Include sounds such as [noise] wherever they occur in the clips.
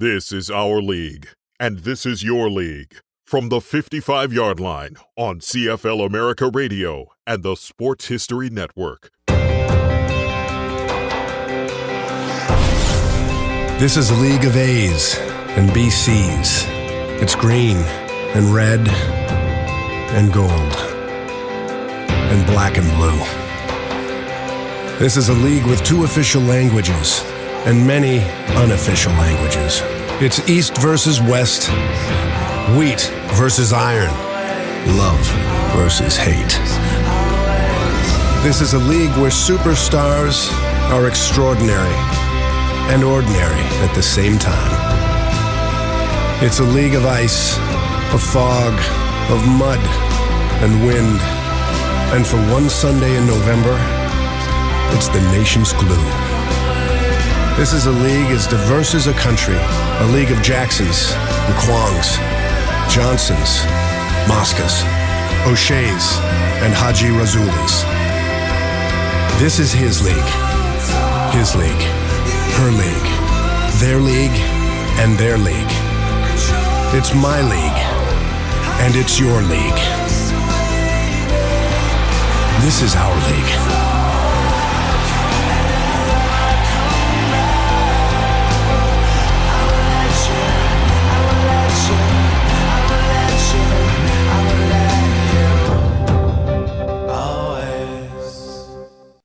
This is our league, and this is your league. From the 55 yard line on CFL America Radio and the Sports History Network. This is a league of A's and BCs. It's green and red and gold and black and blue. This is a league with two official languages and many unofficial languages. It's East versus West, wheat versus iron, love versus hate. This is a league where superstars are extraordinary and ordinary at the same time. It's a league of ice, of fog, of mud, and wind. And for one Sunday in November, it's the nation's glue. This is a league as diverse as a country, a league of Jacksons and Kwongs, Johnsons, Moscas, O'Shea's, and Haji Razulis. This is his league, his league, her league, their league, and their league. It's my league, and it's your league. This is our league.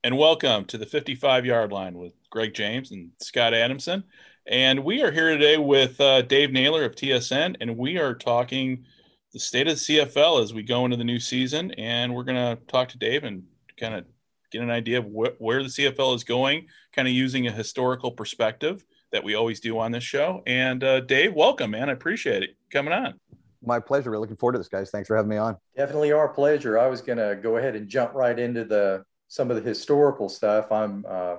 And welcome to the 55 yard line with Greg James and Scott Adamson. And we are here today with uh, Dave Naylor of TSN, and we are talking the state of the CFL as we go into the new season. And we're going to talk to Dave and kind of get an idea of wh- where the CFL is going, kind of using a historical perspective that we always do on this show. And uh, Dave, welcome, man. I appreciate it coming on. My pleasure. Really looking forward to this, guys. Thanks for having me on. Definitely our pleasure. I was going to go ahead and jump right into the some of the historical stuff. I'm, uh,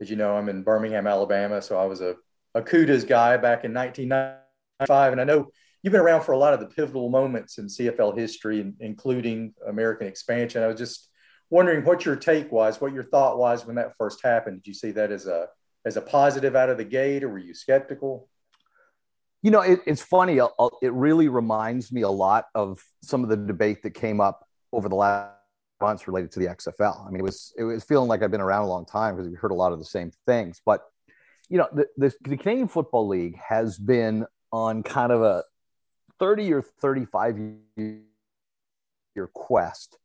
as you know, I'm in Birmingham, Alabama, so I was a, a Cudas guy back in 1995, and I know you've been around for a lot of the pivotal moments in CFL history, including American expansion. I was just wondering what your take was, what your thought was when that first happened. Did you see that as a as a positive out of the gate, or were you skeptical? You know, it, it's funny. It really reminds me a lot of some of the debate that came up over the last months related to the XFL. I mean, it was it was feeling like I've been around a long time because we heard a lot of the same things. But you know, the, the, the Canadian Football League has been on kind of a 30 or 35 year quest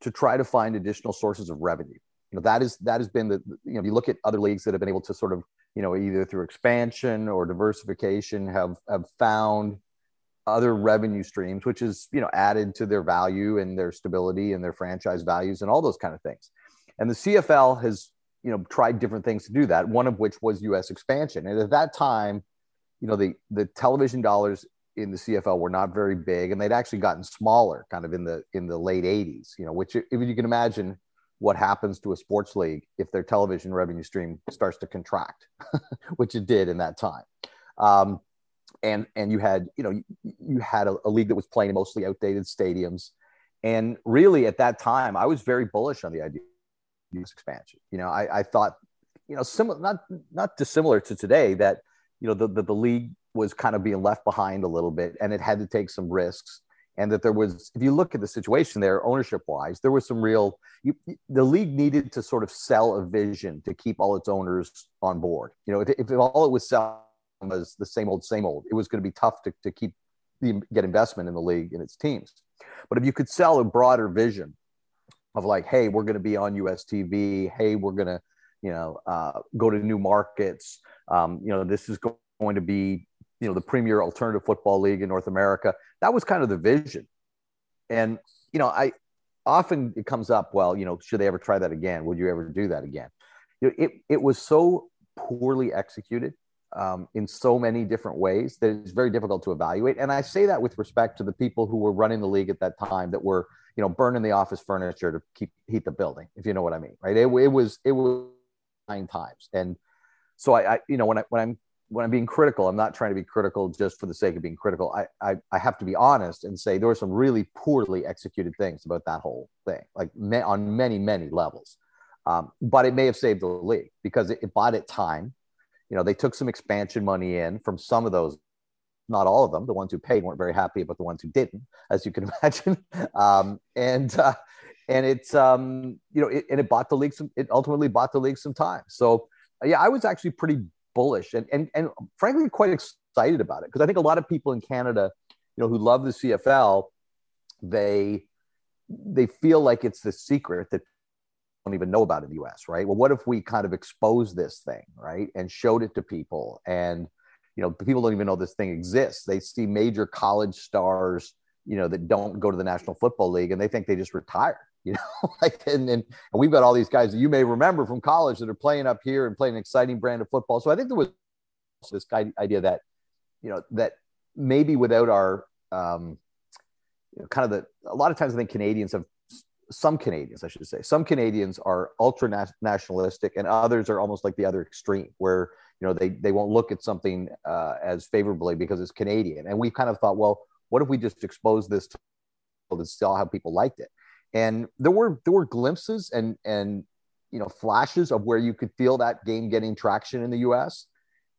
to try to find additional sources of revenue. You know, that is that has been the you know, if you look at other leagues that have been able to sort of, you know, either through expansion or diversification have have found other revenue streams, which is you know added to their value and their stability and their franchise values and all those kind of things. And the CFL has you know tried different things to do that. One of which was U.S. expansion. And at that time, you know the the television dollars in the CFL were not very big, and they'd actually gotten smaller, kind of in the in the late '80s. You know, which if you can imagine what happens to a sports league if their television revenue stream starts to contract, [laughs] which it did in that time. Um, and and you had you know you, you had a, a, league that was playing mostly outdated stadiums. And really at that time i was very bullish on the idea of expansion. You know i, I thought you know similar not not dissimilar to today that you know the, the, the league was kind of being left behind a little bit and it had to take some risks and that there was if you look at the situation there ownership wise there was some real you, the league needed to sort of sell a vision to keep all its owners on board. You know if, if all it was selling was the same old, same old. It was going to be tough to, to keep the, get investment in the league and its teams. But if you could sell a broader vision of like, hey, we're going to be on US TV. Hey, we're going to, you know, uh, go to new markets. Um, you know, this is going to be, you know, the premier alternative football league in North America. That was kind of the vision. And, you know, I often it comes up, well, you know, should they ever try that again? Would you ever do that again? You know, it, it was so poorly executed um, in so many different ways that it's very difficult to evaluate. And I say that with respect to the people who were running the league at that time that were, you know, burning the office furniture to keep heat the building, if you know what I mean, right? It, it was it was nine times, and so I, I, you know, when I when I'm when I'm being critical, I'm not trying to be critical just for the sake of being critical. I, I, I have to be honest and say there were some really poorly executed things about that whole thing, like on many many levels. Um, but it may have saved the league because it, it bought it time you know, they took some expansion money in from some of those, not all of them. The ones who paid weren't very happy, but the ones who didn't, as you can [laughs] imagine. Um, and uh, and it's um, you know, it, and it bought the league some. It ultimately bought the league some time. So yeah, I was actually pretty bullish and and and frankly quite excited about it because I think a lot of people in Canada, you know, who love the CFL, they they feel like it's the secret that don't even know about in the US, right? Well, what if we kind of expose this thing, right? And showed it to people and you know, people don't even know this thing exists. They see major college stars, you know, that don't go to the National Football League and they think they just retired, [laughs] you know, like and, and, and we've got all these guys that you may remember from college that are playing up here and playing an exciting brand of football. So I think there was this idea that, you know, that maybe without our um, you know, kind of the a lot of times I think Canadians have some Canadians, I should say, some Canadians are ultra nationalistic, and others are almost like the other extreme, where you know they they won't look at something uh, as favorably because it's Canadian. And we kind of thought, well, what if we just expose this to to still how people liked it? And there were there were glimpses and and you know flashes of where you could feel that game getting traction in the U.S.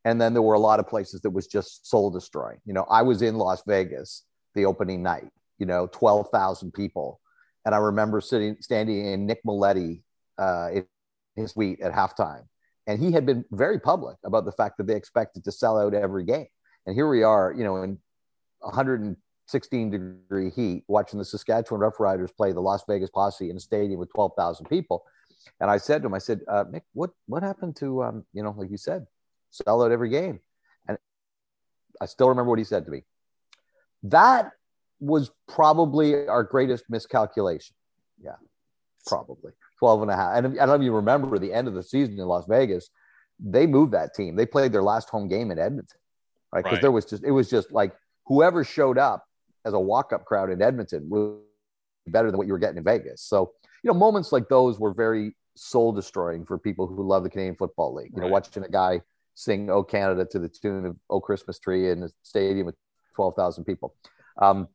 And then there were a lot of places that was just soul destroying. You know, I was in Las Vegas the opening night. You know, twelve thousand people and I remember sitting, standing in Nick Mileti uh, in his suite at halftime. And he had been very public about the fact that they expected to sell out every game. And here we are, you know, in 116 degree heat, watching the Saskatchewan Roughriders play the Las Vegas Posse in a stadium with 12,000 people. And I said to him, I said, uh, Nick, what, what happened to, um, you know, like you said, sell out every game? And I still remember what he said to me. That was probably our greatest miscalculation. Yeah, probably 12 and a half. And I don't know if you remember the end of the season in Las Vegas, they moved that team. They played their last home game in Edmonton, right? Because right. there was just, it was just like whoever showed up as a walk up crowd in Edmonton was better than what you were getting in Vegas. So, you know, moments like those were very soul destroying for people who love the Canadian Football League. You right. know, watching a guy sing "Oh Canada" to the tune of "Oh Christmas Tree" in a stadium with twelve thousand people. Um,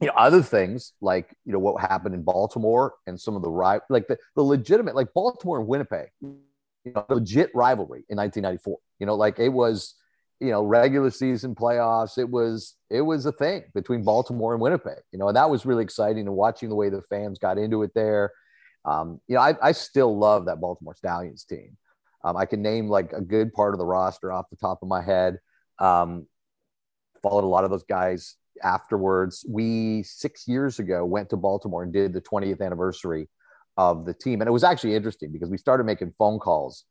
you know other things like you know what happened in Baltimore and some of the right like the, the legitimate like Baltimore and Winnipeg you know legit rivalry in 1994 you know like it was you know regular season playoffs. It was it was a thing between Baltimore and Winnipeg you know and that was really exciting and watching the way the fans got into it there. Um, you know I, I still love that Baltimore Stallions team. Um, I can name like a good part of the roster off the top of my head. Um, followed a lot of those guys afterwards, we six years ago went to Baltimore and did the 20th anniversary of the team. And it was actually interesting because we started making phone calls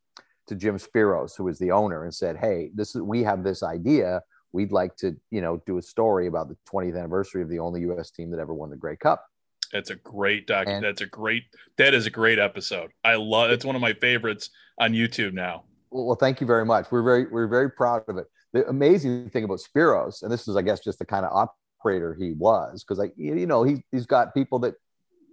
to Jim Speros, who was the owner, and said, Hey, this is we have this idea. We'd like to, you know, do a story about the 20th anniversary of the only US team that ever won the Grey Cup. That's a great doc. And, that's a great. That is a great episode. I love. It's one of my favorites on YouTube now. Well, thank you very much. We're very we're very proud of it. The amazing thing about Spiros, and this is, I guess, just the kind of operator he was because like you know he, he's got people that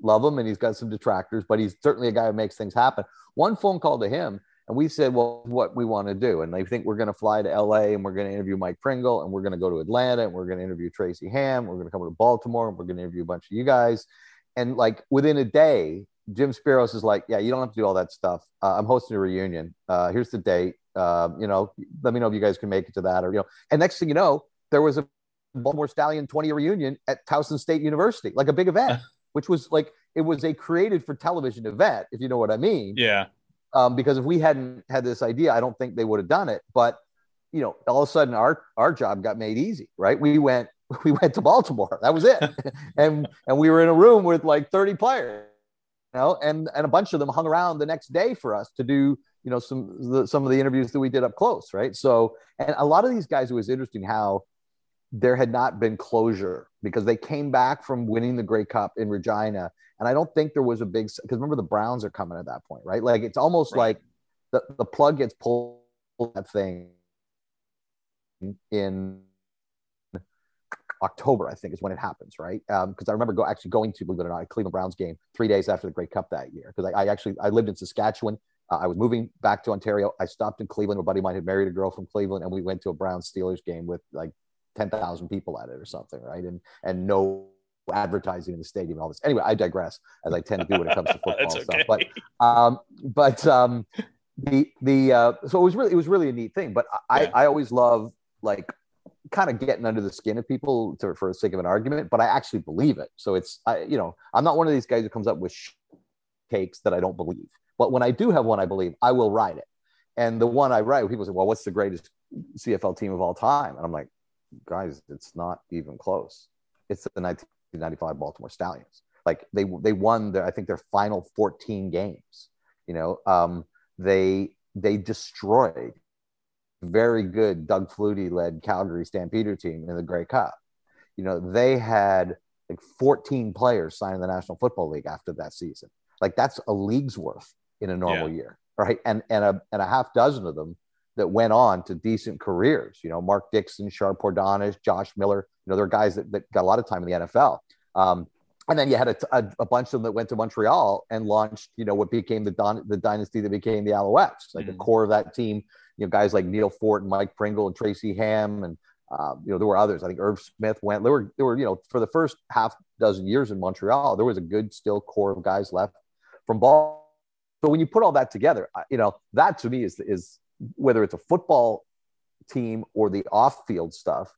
love him and he's got some detractors but he's certainly a guy who makes things happen. One phone call to him and we said well what we want to do and they think we're going to fly to la and we're going to interview mike pringle and we're going to go to atlanta and we're going to interview tracy ham we're going to come to baltimore and we're going to interview a bunch of you guys. And like within a day jim speros is like yeah you don't have to do all that stuff. Uh, i'm hosting a reunion. Uh, here's the date. Uh, you know let me know if you guys can make it to that or you know. And next thing you know there was a Baltimore Stallion 20 reunion at Towson State University, like a big event, [laughs] which was like it was a created for television event, if you know what I mean. Yeah. Um, because if we hadn't had this idea, I don't think they would have done it. But you know, all of a sudden our our job got made easy, right? We went [laughs] we went to Baltimore. That was it. [laughs] and and we were in a room with like 30 players, you know, and and a bunch of them hung around the next day for us to do you know some the, some of the interviews that we did up close, right? So and a lot of these guys, it was interesting how there had not been closure because they came back from winning the Grey Cup in Regina. And I don't think there was a big, because remember the Browns are coming at that point, right? Like it's almost right. like the, the plug gets pulled that thing. in October, I think, is when it happens, right? Because um, I remember go, actually going to, believe it or not, a Cleveland Browns game three days after the Grey Cup that year. Because I, I, actually I lived in Saskatchewan. Uh, I was moving back to Ontario. I stopped in Cleveland. A buddy of mine had married a girl from Cleveland, and we went to a Browns Steelers game with like ten thousand people at it or something, right? And and no advertising in the stadium and all this. Anyway, I digress as I tend to do when it comes to [laughs] football okay. stuff. But um, but um, the the uh, so it was really it was really a neat thing. But I yeah. I always love like kind of getting under the skin of people to, for the sake of an argument, but I actually believe it. So it's I you know I'm not one of these guys who comes up with cakes that I don't believe. But when I do have one I believe, I will ride it. And the one I write, people say, "Well, what's the greatest CFL team of all time?" And I'm like, guys, it's not even close. It's the 1995 Baltimore Stallions. Like they they won their I think their final 14 games. You know, um, they they destroyed very good Doug Flutie led Calgary Stampeder team in the Grey Cup. You know, they had like 14 players sign in the National Football League after that season. Like that's a league's worth in a normal yeah. year, right? And and a and a half dozen of them that went on to decent careers. You know, Mark Dixon, Shar Pourdanesh, Josh Miller. You know, they're guys that, that got a lot of time in the NFL. Um, and then you had a, a, a, bunch of them that went to Montreal and launched, you know, what became the don, the dynasty that became the Alouettes. Like mm-hmm. the core of that team, you know, guys like Neil Fort and Mike Pringle and Tracy Ham, and uh, you know, there were others. I think Irv Smith went. There were, there were, you know, for the first half dozen years in Montreal, there was a good still core of guys left from ball. So when you put all that together, you know, that to me is is whether it's a football team or the off-field stuff.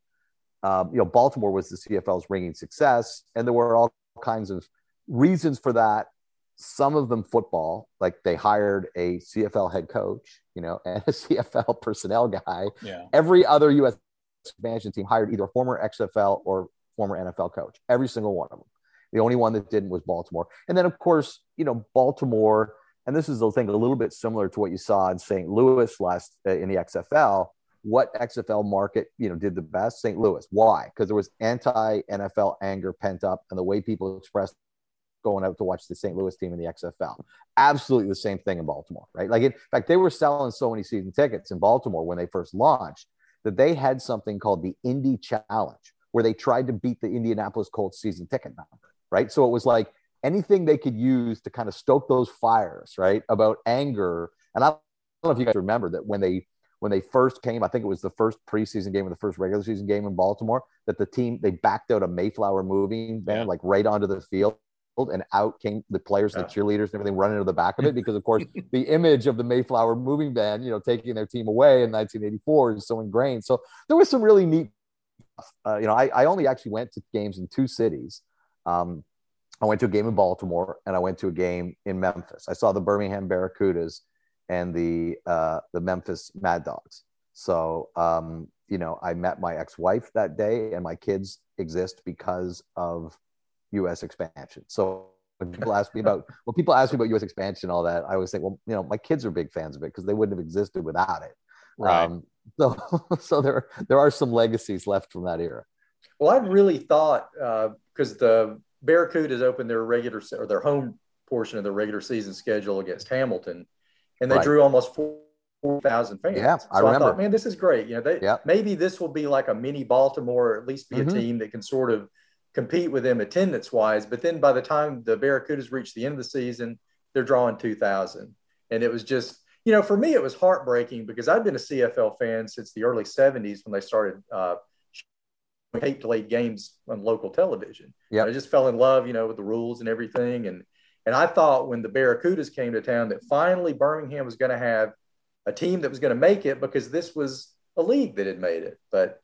Um, you know, Baltimore was the CFL's ringing success, and there were all kinds of reasons for that. Some of them football, like they hired a CFL head coach, you know, [laughs] and a CFL personnel guy. Yeah. Every other U.S. expansion team hired either a former XFL or former NFL coach. Every single one of them. The only one that didn't was Baltimore. And then, of course, you know, Baltimore and this is the thing a little bit similar to what you saw in St. Louis last uh, in the XFL. What XFL market you know did the best? St. Louis. Why? Because there was anti NFL anger pent up, and the way people expressed going out to watch the St. Louis team in the XFL. Absolutely the same thing in Baltimore, right? Like in fact, they were selling so many season tickets in Baltimore when they first launched that they had something called the Indy Challenge, where they tried to beat the Indianapolis Colts season ticket number, right? So it was like anything they could use to kind of stoke those fires, right? About anger. And I don't know if you guys remember that when they when they first came, I think it was the first preseason game or the first regular season game in Baltimore, that the team they backed out a Mayflower moving van yeah. like right onto the field and out came the players and the cheerleaders and everything running to the back of it because of course [laughs] the image of the Mayflower moving band you know, taking their team away in 1984 is so ingrained. So there was some really neat, uh, you know, I, I only actually went to games in two cities. Um, I went to a game in Baltimore and I went to a game in Memphis. I saw the Birmingham Barracudas and the uh, the Memphis Mad Dogs. So um, you know, I met my ex-wife that day, and my kids exist because of U.S. expansion. So when people ask me about when people ask me about U.S. expansion, all that, I always think, well, you know, my kids are big fans of it because they wouldn't have existed without it. Right. Um, so, [laughs] so there there are some legacies left from that era. Well, I really thought because uh, the Barracudas opened their regular or their home portion of their regular season schedule against Hamilton, and they right. drew almost four thousand fans. Yeah, so I remember. I thought, man, this is great. You know, they, yeah. maybe this will be like a mini Baltimore, or at least be mm-hmm. a team that can sort of compete with them attendance wise. But then by the time the Barracudas reach the end of the season, they're drawing two thousand, and it was just. You know, for me, it was heartbreaking because I've been a CFL fan since the early 70s when they started uh, tape delayed games on local television. Yeah, I just fell in love, you know, with the rules and everything. And and I thought when the Barracudas came to town that finally Birmingham was going to have a team that was going to make it because this was a league that had made it. But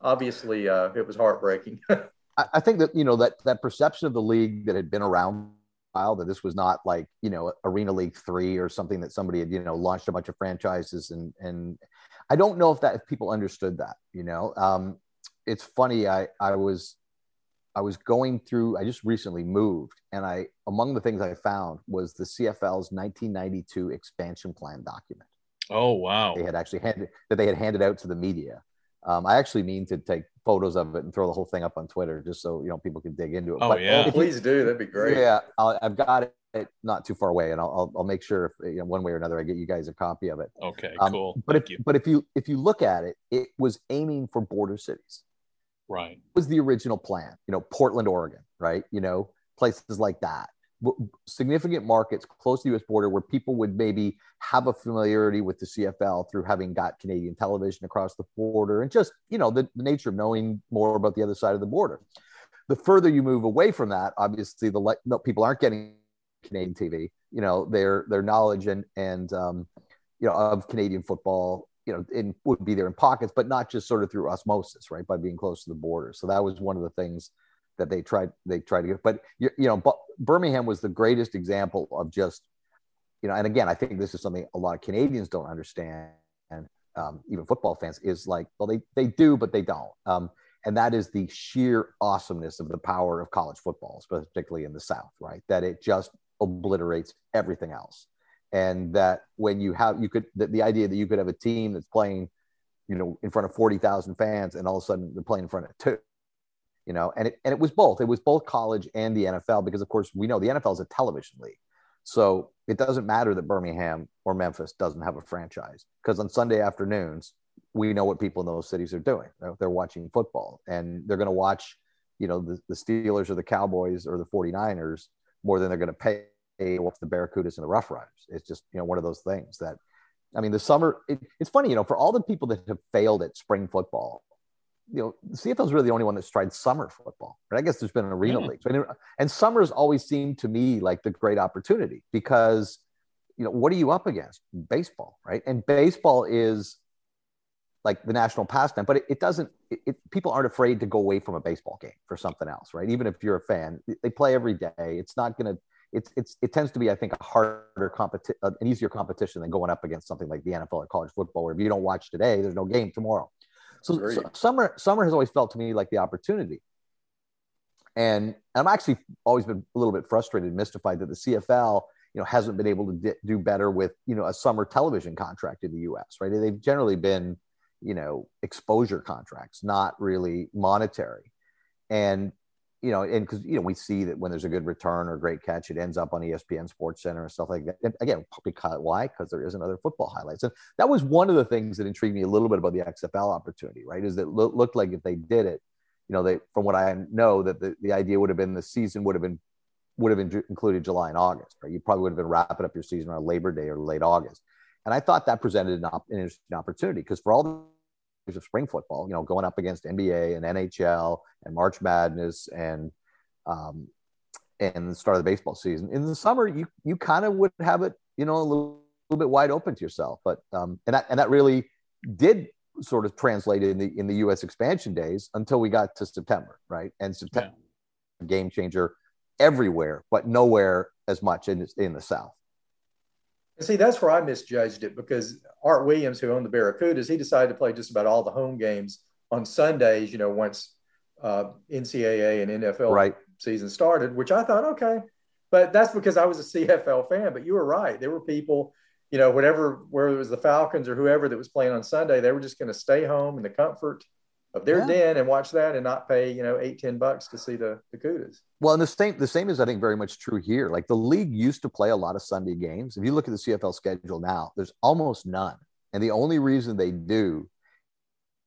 obviously, uh, it was heartbreaking. [laughs] I think that you know that that perception of the league that had been around while that this was not like you know arena league three or something that somebody had you know launched a bunch of franchises and and i don't know if that if people understood that you know um it's funny. I I was I was going through. I just recently moved, and I among the things I found was the CFL's 1992 expansion plan document. Oh wow! They had actually handed that they had handed out to the media. Um, I actually mean to take photos of it and throw the whole thing up on Twitter just so you know people can dig into it. Oh but yeah, please do. That'd be great. Yeah, i have got it not too far away, and I'll I'll, I'll make sure if you know, one way or another I get you guys a copy of it. Okay, um, cool. But Thank if you. but if you if you look at it, it was aiming for border cities. Right. Was the original plan? You know, Portland, Oregon, right? You know, places like that significant markets close to the U.S. border where people would maybe have a familiarity with the CFL through having got Canadian television across the border and just you know the, the nature of knowing more about the other side of the border. The further you move away from that, obviously, the le- no, people aren't getting Canadian TV. You know, their their knowledge and and um, you know of Canadian football, you know, in, would be there in pockets, but not just sort of through osmosis, right? By being close to the border. So that was one of the things that they tried they tried to get. But you, you know, Birmingham was the greatest example of just you know, and again, I think this is something a lot of Canadians don't understand, and um, even football fans is like, well, they they do, but they don't. Um, and that is the sheer awesomeness of the power of college football, particularly in the South, right? That it just obliterates everything else, and that when you have you could the, the idea that you could have a team that's playing, you know, in front of forty thousand fans, and all of a sudden they're playing in front of two you know, and it, and it was both. It was both college and the NFL because, of course, we know the NFL is a television league. So it doesn't matter that Birmingham or Memphis doesn't have a franchise because on Sunday afternoons, we know what people in those cities are doing. They're, they're watching football and they're going to watch, you know, the, the Steelers or the Cowboys or the 49ers more than they're going to pay watch the Barracudas and the Rough Riders. It's just, you know, one of those things that, I mean, the summer, it, it's funny, you know, for all the people that have failed at spring football, you know, the CFL is really the only one that's tried summer football. But I guess there's been an arena yeah. league, and, and summers always seem to me like the great opportunity because, you know, what are you up against? Baseball, right? And baseball is like the national pastime, but it, it doesn't. It, it, people aren't afraid to go away from a baseball game for something else, right? Even if you're a fan, they play every day. It's not going to. It's it's it tends to be, I think, a harder competition, uh, an easier competition than going up against something like the NFL or college football, where if you don't watch today, there's no game tomorrow. So, so, summer summer has always felt to me like the opportunity. And I'm actually always been a little bit frustrated, mystified that the CFL, you know, hasn't been able to di- do better with, you know, a summer television contract in the U.S. Right? They've generally been, you know, exposure contracts, not really monetary. And you know, and because you know we see that when there's a good return or great catch, it ends up on ESPN Sports Center and stuff like that. And again, because why? Because there isn't other football highlights, and that was one of the things that intrigued me a little bit about the XFL opportunity. Right, is that lo- looked like if they did it, you know, they from what I know that the, the idea would have been the season would have been would have included July and August. Right, you probably would have been wrapping up your season around Labor Day or late August, and I thought that presented an, op- an interesting opportunity because for all the of spring football, you know, going up against NBA and NHL and March Madness and um, and the start of the baseball season. In the summer, you you kind of would have it, you know, a little, little bit wide open to yourself. But um, and that and that really did sort of translate in the in the U.S. expansion days until we got to September, right? And September yeah. game changer everywhere, but nowhere as much in in the South. See, that's where I misjudged it because Art Williams, who owned the Barracudas, he decided to play just about all the home games on Sundays. You know, once uh, NCAA and NFL right season started, which I thought, okay. But that's because I was a CFL fan. But you were right. There were people, you know, whatever, where it was the Falcons or whoever that was playing on Sunday, they were just going to stay home in the comfort of their yeah. den and watch that and not pay, you know, eight, 10 bucks to see the, the Cudas. Well, and the same, the same is, I think, very much true here. Like the league used to play a lot of Sunday games. If you look at the CFL schedule now, there's almost none. And the only reason they do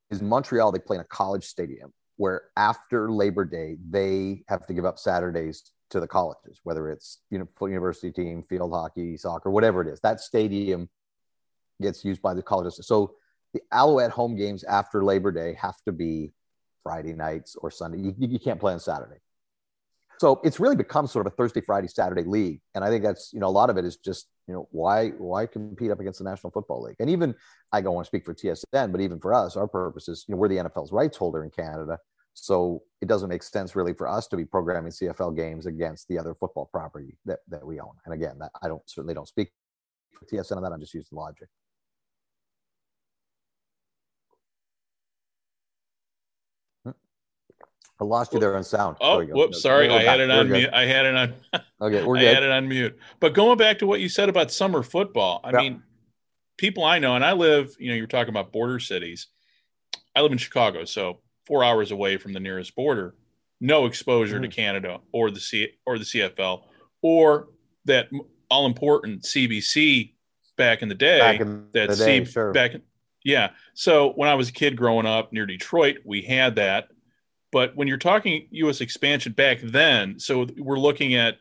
is Montreal, they play in a college stadium where after Labor Day, they have to give up Saturdays to the colleges, whether it's you know university team, field hockey, soccer, whatever it is. That stadium gets used by the colleges. So the Alouette home games after Labor Day have to be Friday nights or Sunday. You, you can't play on Saturday. So it's really become sort of a Thursday, Friday, Saturday league, and I think that's you know a lot of it is just you know why why compete up against the National Football League, and even I don't want to speak for TSN, but even for us, our purpose is you know we're the NFL's rights holder in Canada, so it doesn't make sense really for us to be programming CFL games against the other football property that that we own. And again, that I don't certainly don't speak for TSN on that. I'm just using logic. I lost you there on sound. Oh, whoops! Sorry, I had it on mute. I had it on. [laughs] okay, we're good. I had it on mute. But going back to what you said about summer football, I mean, people I know, and I live. You know, you're talking about border cities. I live in Chicago, so four hours away from the nearest border, no exposure Mm-hmm. to Canada or the C or the CFL or that all important CBC back in the day. Back in that the day, C sure. back in, yeah. So when I was a kid growing up near Detroit, we had that. But when you're talking U.S. expansion back then, so we're looking at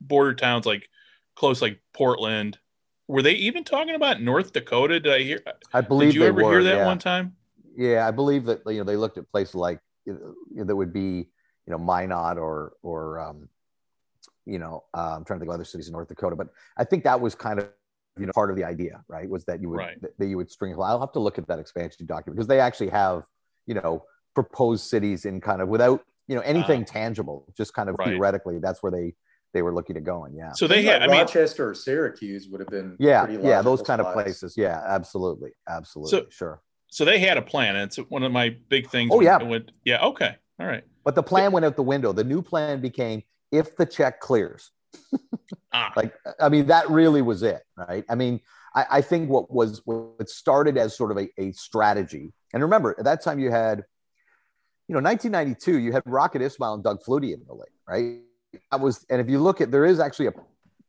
border towns like close like Portland. Were they even talking about North Dakota? Did I hear? I believe Did you ever were, hear that yeah. one time? Yeah, I believe that you know they looked at places like you know, that would be you know Minot or or um, you know uh, I'm trying to think of other cities in North Dakota, but I think that was kind of you know part of the idea, right? Was that you would Right. that you would string. I'll have to look at that expansion document because they actually have you know proposed cities in kind of without you know anything tangible, just kind of Right. theoretically. That's where they they were looking to go in. Yeah. So they had. like I mean, Rochester or Syracuse would have been Yeah, pretty yeah, those logical kind of places. Yeah, absolutely, absolutely, So- sure. so they had a plan. It's one of my big things. Oh, yeah. went, yeah. Okay. All right. But the plan went out the window. The new plan became if the check clears. Ah, [laughs] Like, I mean, that really was it, right? I mean, I, I think what was what started as sort of a, a strategy. And remember, at that time you had, you know, 1992, you had Rocket Ismail and Doug Flutie in the league, right? That was, and if you look at, there is actually a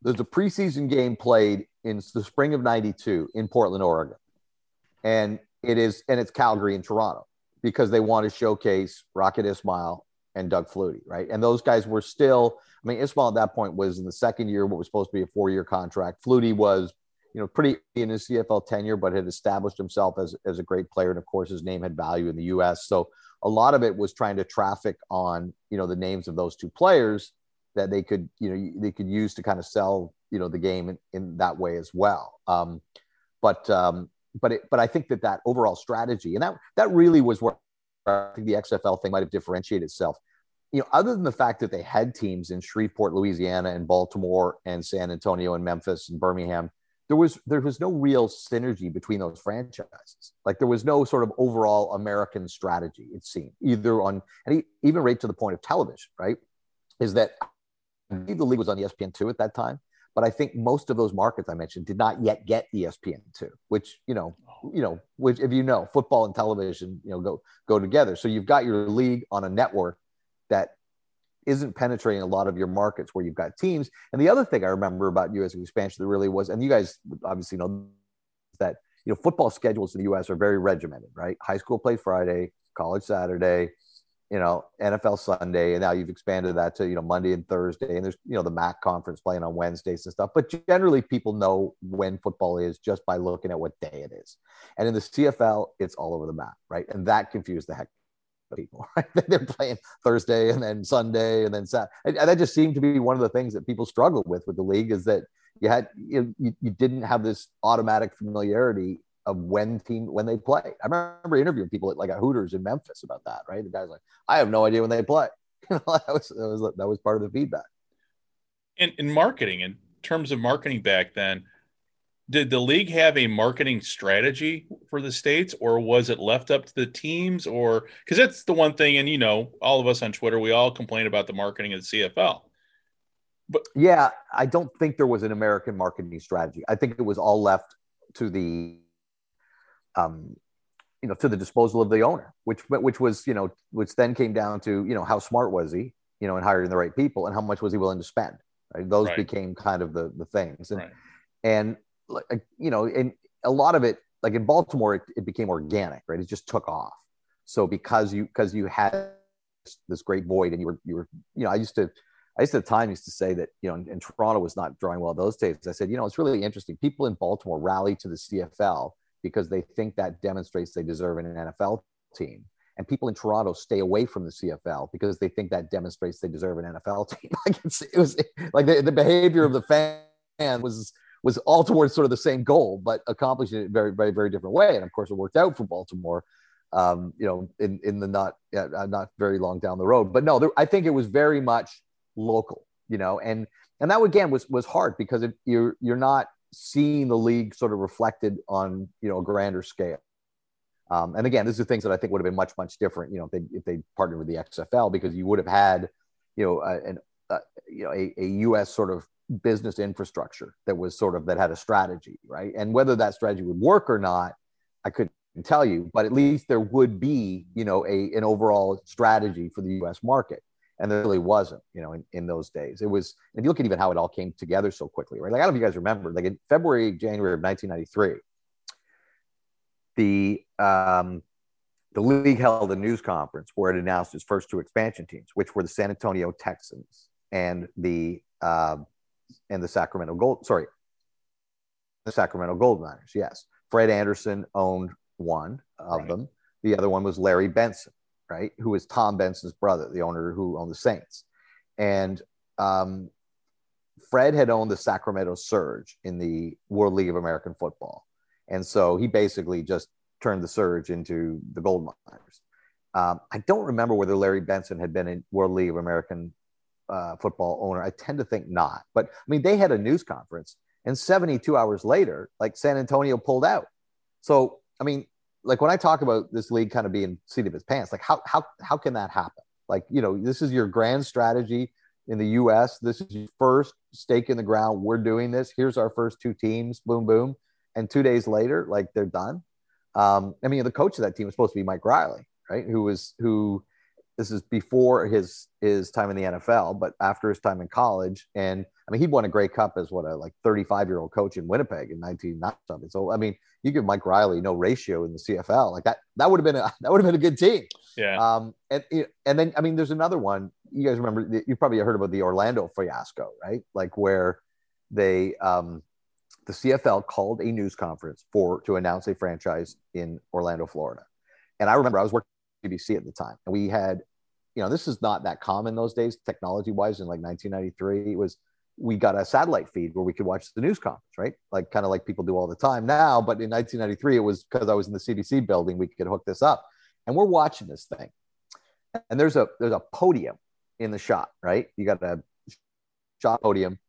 there's a preseason game played in the spring of '92 in Portland, Oregon, and it is, and it's Calgary and Toronto because they want to showcase Rocket Ismail and Doug Flutie, right? And those guys were still, I mean, Ismail at that point was in the second year, what was supposed to be a four-year contract. Flutie was, you know, pretty in his CFL tenure, but had established himself as, as a great player. And of course, his name had value in the U.S. So a lot of it was trying to traffic on, you know, the names of those two players that they could, you know, they could use to kind of sell, you know, the game in, in that way as well. Um, but um, but it, but I think that that overall strategy and that that really was where I think the XFL thing might have differentiated itself. You know, other than the fact that they had teams in Shreveport, Louisiana, and Baltimore, and San Antonio, and Memphis, and Birmingham, there was there was no real synergy between those franchises. Like there was no sort of overall American strategy. It seemed either on and even right to the point of television, right? Is that the league was on ESPN two at that time, but I think most of those markets I mentioned did not yet get ESPN two, which you know, you know, which if you know, football and television, you know, go go together. So you've got your league on a network that isn't penetrating a lot of your markets where you've got teams. And the other thing I remember about U.S. expansion that really was, and you guys obviously know that you know football schedules in the U.S. are very regimented, right? High school plays Friday, college Saturday, you know, NFL Sunday, and now you've expanded that to you know Monday and Thursday, and there's you know the MAC conference playing on Wednesdays and stuff. But generally, people know when football is just by looking at what day it is. And in the CFL, it's all over the map, right? And that confused the heck people. [laughs] Right? They're playing Thursday and then Sunday and then Saturday. And that just seemed to be one of the things that people struggled with with the league is that you had you, you, didn't have this automatic familiarity of when team when they play. I remember interviewing people at like a Hooters in Memphis about that. Right, the guy's like, I have no idea when they play. [laughs] That was that was that was part of the feedback. in, in marketing, in terms of marketing back then, did the league have a marketing strategy for the states, or was it left up to the teams? Or because that's the one thing, and you know, all of us on Twitter, we all complain about the marketing of the CFL. But yeah, I don't think there was an American marketing strategy. I think it was all left to the, um, you know, to the disposal of the owner, which which was you know, which then came down to you know how smart was he, you know, in hiring the right people, and how much was he willing to spend. Right? Those Right. became kind of the the things, and Right. and like you know, and a lot of it, like in Baltimore, it, it became organic, right? It just took off. So because you because you had this, great void, and you were you were you know, I used to I used to at the time used to say that, you know, and Toronto was not drawing well those days. I said, you know, it's really interesting. People in Baltimore rally to the CFL because they think that demonstrates they deserve an NFL team. And people in Toronto stay away from the CFL because they think that demonstrates they deserve an NFL team. [laughs] like it was like the, the behavior of the fan was was all towards sort of the same goal, but accomplishing it very, very, very different way. And of course, it worked out for Baltimore. Um, you know, in in the not uh, not very long down the road. But no, there, I think it was very much local, you know, and and that again was was hard because it, you're you're not seeing the league sort of reflected on you know a grander scale. Um, and again, these are things that I think would have been much much different, you know, if they if they partnered with the XFL because you would have had, you know, uh, an uh, you know a, a U.S. sort of business infrastructure that was sort of that had a strategy, right? And whether that strategy would work or not, I couldn't tell you, but at least there would be, you know, a an overall strategy for the U.S. market, and there really wasn't, you know, in, in those days. It was. If you look at even how it all came together so quickly, right? Like I don't know if you guys remember, like in February, January of 1993, the um, the league held a news conference where it announced its first two expansion teams, which were the San Antonio Texans and the uh, and the Sacramento Gold. Sorry, the Sacramento Gold Miners. Yes, Fred Anderson owned one of right. them. The other one was Larry Benson, right, who was Tom Benson's brother, the owner who owned the Saints, and um, Fred had owned the Sacramento Surge in the World League of American Football, and so he basically just turned the Surge into the Gold Miners. Um, I don't remember whether Larry Benson had been in World League of American uh, football owner. I tend to think not. But I mean, they had a news conference, and 72 hours later, like San Antonio pulled out. So I mean, like when I talk about this league kind of being seat of its pants, like how how how can that happen? Like you know, this is your grand strategy in the U.S. This is your first stake in the ground. We're doing this. Here's our first two teams. Boom, boom. And two days later, like they're done. Um, I mean, the coach of that team was supposed to be Mike Riley, right? Who was who? This is before his his time in the NFL, but after his time in college. And I mean, he won a Grey Cup as what a like 35 year old coach in Winnipeg in 1990 something. So I mean, you give Mike Riley no ratio in the CFL like that. That would have been a [laughs] that would have been a good team. Yeah. Um. And and then I mean, there's another one. You guys remember? You probably heard about the Orlando fiasco, right? Like where they um the CFL called a news conference for to announce a franchise in Orlando, Florida. And I remember I was working at at the time, and we had, you know, this is not that common those days, technology wise. In like 1993, it was we got a satellite feed where we could watch the news conference, right? Like kind of like people do all the time now. But in 1993, it was because I was in the CBC building, we could hook this up, and we're watching this thing. And there's a there's a podium in the shot, right? You got a shot podium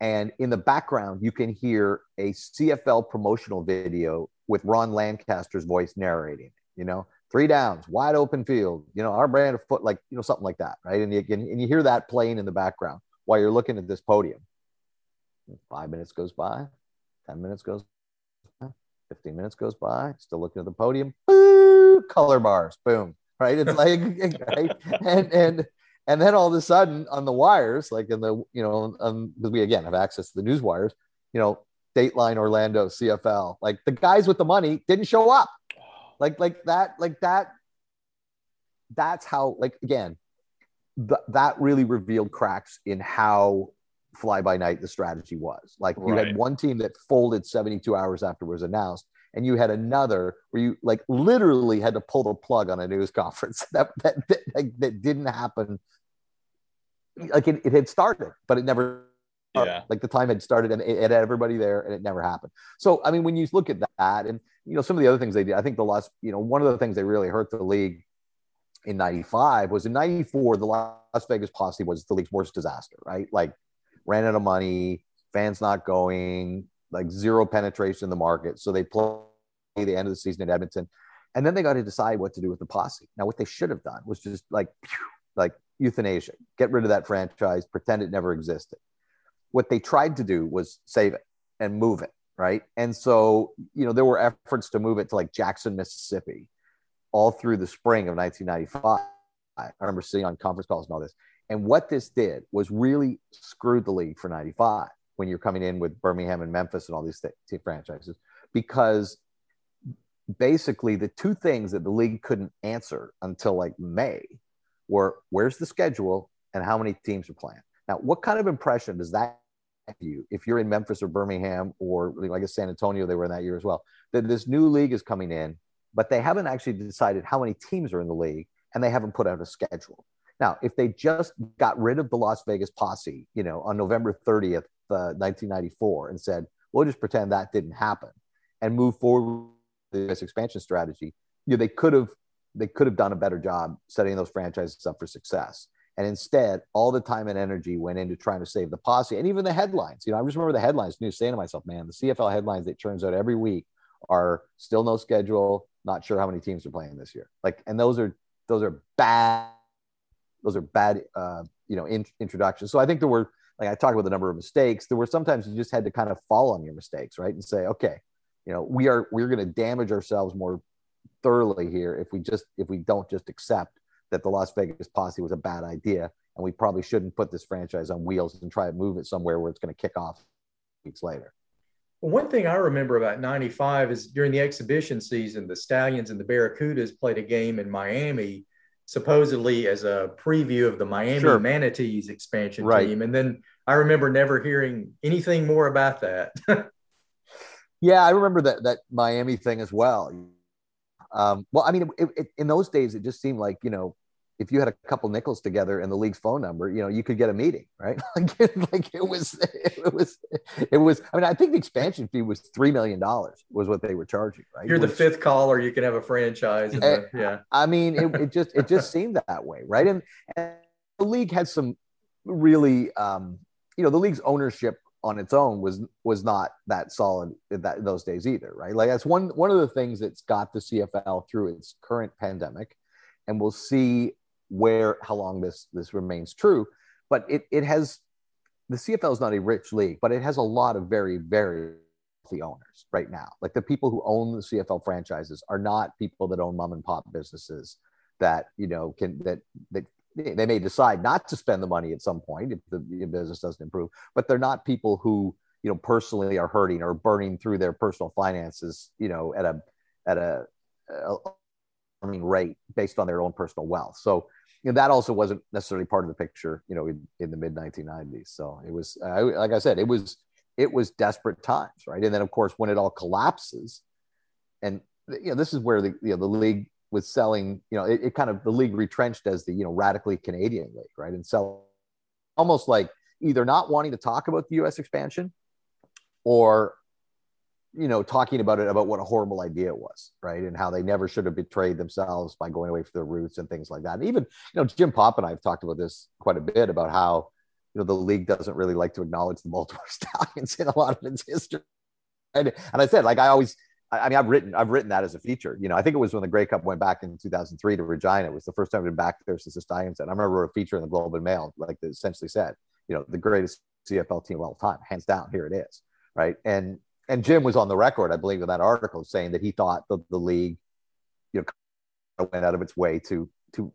and in the background, you can hear a CFL promotional video with Ron Lancaster's voice narrating, you know, three downs, wide open field, you know, our brand of foot, like, you know, something like that. Right. And you can, and you hear that playing in the background while you're looking at this podium. Five minutes goes by, 10 minutes goes by, 15 minutes goes by, still looking at the podium, Boo, color bars, boom. Right. It's like, [laughs] right. And, and, and then all of a sudden on the wires, like in the, you know, um, because we again have access to the news wires, you know, Dateline Orlando CFL, like the guys with the money didn't show up. Like, like that, like that. That's how, like, again, th- that really revealed cracks in how fly by night the strategy was. Like, you had one team that folded 72 hours after it was announced, and you had another where you like literally had to pull the plug on a news [laughs] conference that that that, like, that didn't happen like it, it had started, but it never yeah. like the time had started and it, it, had everybody there and it never happened. So I mean, when you look at that and you know some of the other things they did, I think the last you know one of the things they really hurt the league in '95 was in '94 the Las Vegas posse was the league's worst disaster, right? Like ran out of money, fans not going, like zero penetration in the market, so they play the end of the season at Edmonton, and then they got to decide what to do with the posse. Now, what they should have done was just like, like euthanasia, get rid of that franchise, pretend it never existed. What they tried to do was save it and move it, right? And so, you know, there were efforts to move it to like Jackson, Mississippi, all through the spring of 1995. I remember sitting on conference calls and all this. And what this did was really screwed the league for 95 when you're coming in with Birmingham and Memphis and all these th- franchises, because basically the two things that the league couldn't answer until like May were where's the schedule and how many teams are playing. Now, what kind of impression does that you if you're in Memphis or Birmingham or I guess San Antonio, they were in that year as well, that this new league is coming in, but they haven't actually decided how many teams are in the league and they haven't put out a schedule. Now, if they just got rid of the Las Vegas posse, you know, on November 30th, uh, 1994, and said, we'll just pretend that didn't happen and move forward with this expansion strategy, you know, they could have they could have done a better job setting those franchises up for success. And instead, all the time and energy went into trying to save the posse and even the headlines. You know, I just remember the headlines, news saying to myself, man, the CFL headlines that turns out every week are still no schedule, not sure how many teams are playing this year. Like, and those are those are bad, those are bad uh, you know, in, introductions. So I think there were like I talked about the number of mistakes. There were sometimes you just had to kind of fall on your mistakes, right? And say, okay, you know, we are we're gonna damage ourselves more thoroughly here if we just if we don't just accept that the Las Vegas posse was a bad idea and we probably shouldn't put this franchise on wheels and try to move it somewhere where it's going to kick off weeks later. Well, one thing I remember about 95 is during the exhibition season, the Stallions and the Barracudas played a game in Miami, supposedly as a preview of the Miami sure. Manatees expansion right. team. And then I remember never hearing anything more about that. [laughs] yeah, I remember that that Miami thing as well. Um, well, I mean, it, it, in those days, it just seemed like you know if you had a couple nickels together and the league's phone number, you know, you could get a meeting, right? [laughs] like, like it was, it was, it was. I mean, I think the expansion fee was three million dollars was what they were charging, right? You're Which, the fifth caller, you can have a franchise. And, the, yeah, I mean, it, it, just it just [laughs] seemed that way, right? And, and the league had some really, um, you know, the league's ownership on its own was was not that solid that those days either, right? Like that's one one of the things that's got the CFL through its current pandemic, and we'll see where how long this this remains true. But it it has the CFL is not a rich league, but it has a lot of very very wealthy owners right now. Like the people who own the CFL franchises are not people that own mom and pop businesses that you know can that that they may decide not to spend the money at some point if the business doesn't improve, but they're not people who you know personally are hurting or burning through their personal finances, you know, at a at a, a rate based on their own personal wealth. So that also wasn't necessarily part of the picture, you know, in, in the mid 1990s. So it was, uh, like I said, it was, it was desperate times, right? And then of course, when it all collapses, and you know, this is where the you know the league was selling, you know, it, it kind of the league retrenched as the you know radically Canadian league, right? And sell almost like either not wanting to talk about the U.S. expansion, or you know, talking about it about what a horrible idea it was, right? And how they never should have betrayed themselves by going away from their roots and things like that. And even, you know, Jim Popp and I have talked about this quite a bit about how, you know, the league doesn't really like to acknowledge the Baltimore [laughs] Stallions in a lot of its history. And, and I said, like, I always, I mean, I've written, I've written that as a feature. You know, I think it was when the Grey Cup went back in 2003 to Regina. It was the first time we've been back there since the Stallions. And I remember a feature in the Globe and Mail, like that essentially said, you know, the greatest CFL team of all time, hands down. Here it is, right? And and Jim was on the record, I believe, in that article saying that he thought the, the league, you know, went out of its way to to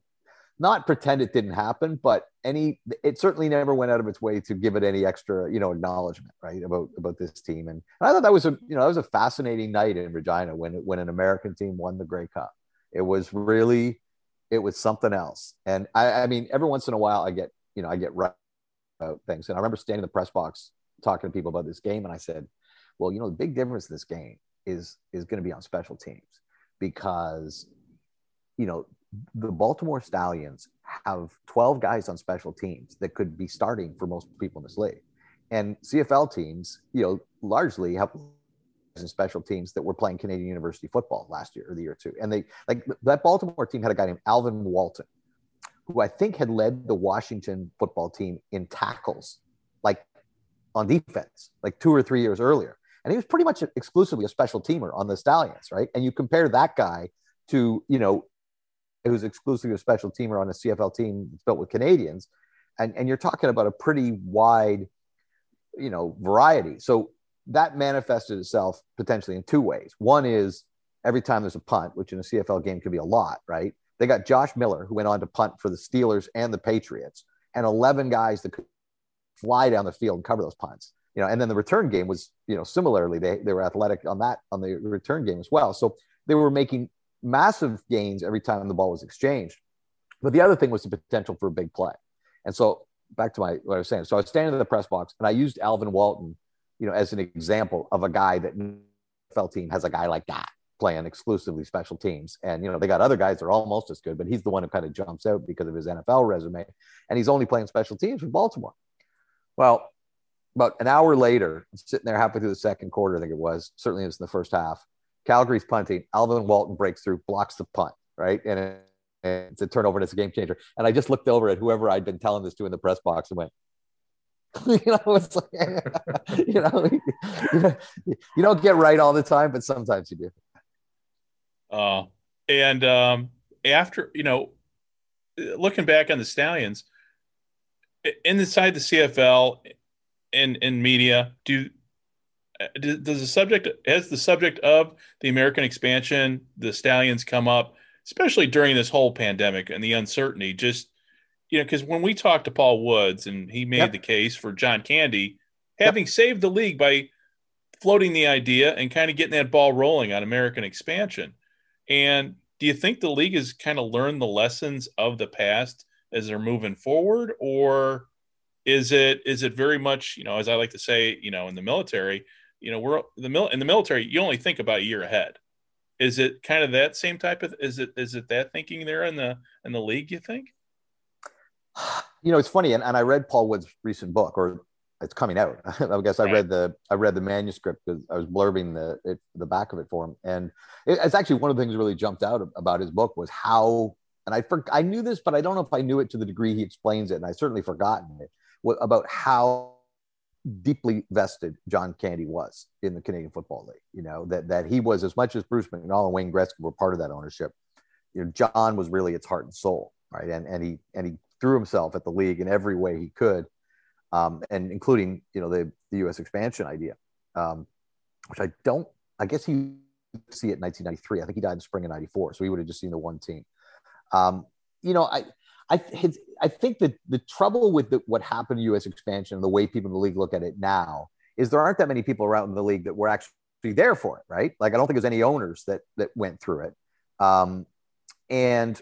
not pretend it didn't happen, but any it certainly never went out of its way to give it any extra, you know, acknowledgement, right, about about this team. And, and I thought that was a you know that was a fascinating night in Regina when when an American team won the Grey Cup. It was really it was something else. And I, I mean, every once in a while, I get you know I get right about things. And I remember standing in the press box talking to people about this game, and I said, well, you know, the big difference this game is is going to be on special teams because you know the Baltimore Stallions have 12 guys on special teams that could be starting for most people in this league. And CFL teams, you know, largely have in special teams that were playing Canadian University football last year or the year two. And they like that Baltimore team had a guy named Alvin Walton, who I think had led the Washington football team in tackles, like on defense, like two or three years earlier and he was pretty much exclusively a special teamer on the Stallions, right? And you compare that guy to, you know, who's exclusively a special teamer on a CFL team built with Canadians, and, and you're talking about a pretty wide, you know, variety. So that manifested itself potentially in two ways. One is every time there's a punt, which in a CFL game could be a lot, right? They got Josh Miller, who went on to punt for the Steelers and the Patriots, and 11 guys that could fly down the field and cover those punts you know, and then the return game was, you know, similarly, they, they were athletic on that, on the return game as well. So they were making massive gains every time the ball was exchanged. But the other thing was the potential for a big play. And so back to my, what I was saying. So I was standing in the press box and I used Alvin Walton, you know, as an example of a guy that NFL team has a guy like that playing exclusively special teams. And, you know, they got other guys that are almost as good, but he's the one who kind of jumps out because of his NFL resume. And he's only playing special teams with Baltimore. Well, about an hour later, sitting there halfway through the second quarter, I think it was, certainly it was in the first half. Calgary's punting. Alvin Walton breaks through, blocks the punt, right? And, it, and it's a turnover and it's a game changer. And I just looked over at whoever I'd been telling this to in the press box and went, [laughs] you know, it's like, [laughs] you know, you don't get right all the time, but sometimes you do. Uh, and um, after, you know, looking back on the Stallions, inside the CFL, in in media do does the subject has the subject of the American expansion, the stallions come up, especially during this whole pandemic and the uncertainty. Just you know, because when we talked to Paul Woods and he made yep. the case for John Candy, having yep. saved the league by floating the idea and kind of getting that ball rolling on American expansion. And do you think the league has kind of learned the lessons of the past as they're moving forward, or is it is it very much you know as I like to say you know in the military you know we're the mil in the military you only think about a year ahead. Is it kind of that same type of is it is it that thinking there in the in the league? You think? [sighs] You know, it's funny, and, and I read Paul Wood's recent book, or it's coming out. [laughs] I guess. I read the I read the manuscript because I was blurbing the it, the back of it for him, and it, it's actually one of the things that really jumped out about his book was how. And I for, I knew this, but I don't know if I knew it to the degree he explains it, and I certainly forgotten it about how deeply vested John Candy was in the Canadian Football League. You know that that he was as much as Bruce McNall and Wayne Gretzky were part of that ownership. You know, John was really its heart and soul, right? And and he and he threw himself at the league in every way he could um, and including you know the the U.S. expansion idea, um, which I don't. I guess he see it in 1993. I think he died in spring of '94, so he would have just seen the one team. Um, you know, I I I think that the trouble with the, what happened to U.S. expansion and the way people in the league look at it now is there aren't that many people around in the league that were actually there for it, right? Like I don't think there's any owners that that went through it, um, and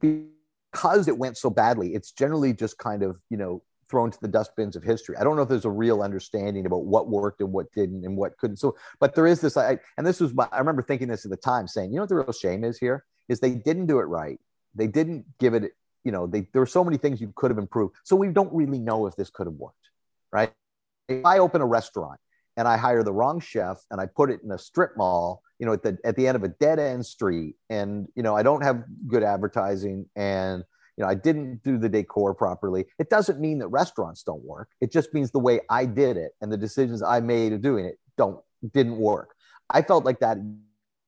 because it went so badly, it's generally just kind of you know thrown to the dustbins of history. I don't know if there's a real understanding about what worked and what didn't and what couldn't. So, but there is this. I, and this was my, I remember thinking this at the time, saying, you know what the real shame is here is they didn't do it right. They didn't give it. You know, they, there were so many things you could have improved. So we don't really know if this could have worked, right? If I open a restaurant and I hire the wrong chef and I put it in a strip mall, you know, at the at the end of a dead end street, and you know, I don't have good advertising and you know, I didn't do the decor properly. It doesn't mean that restaurants don't work. It just means the way I did it and the decisions I made of doing it don't didn't work. I felt like that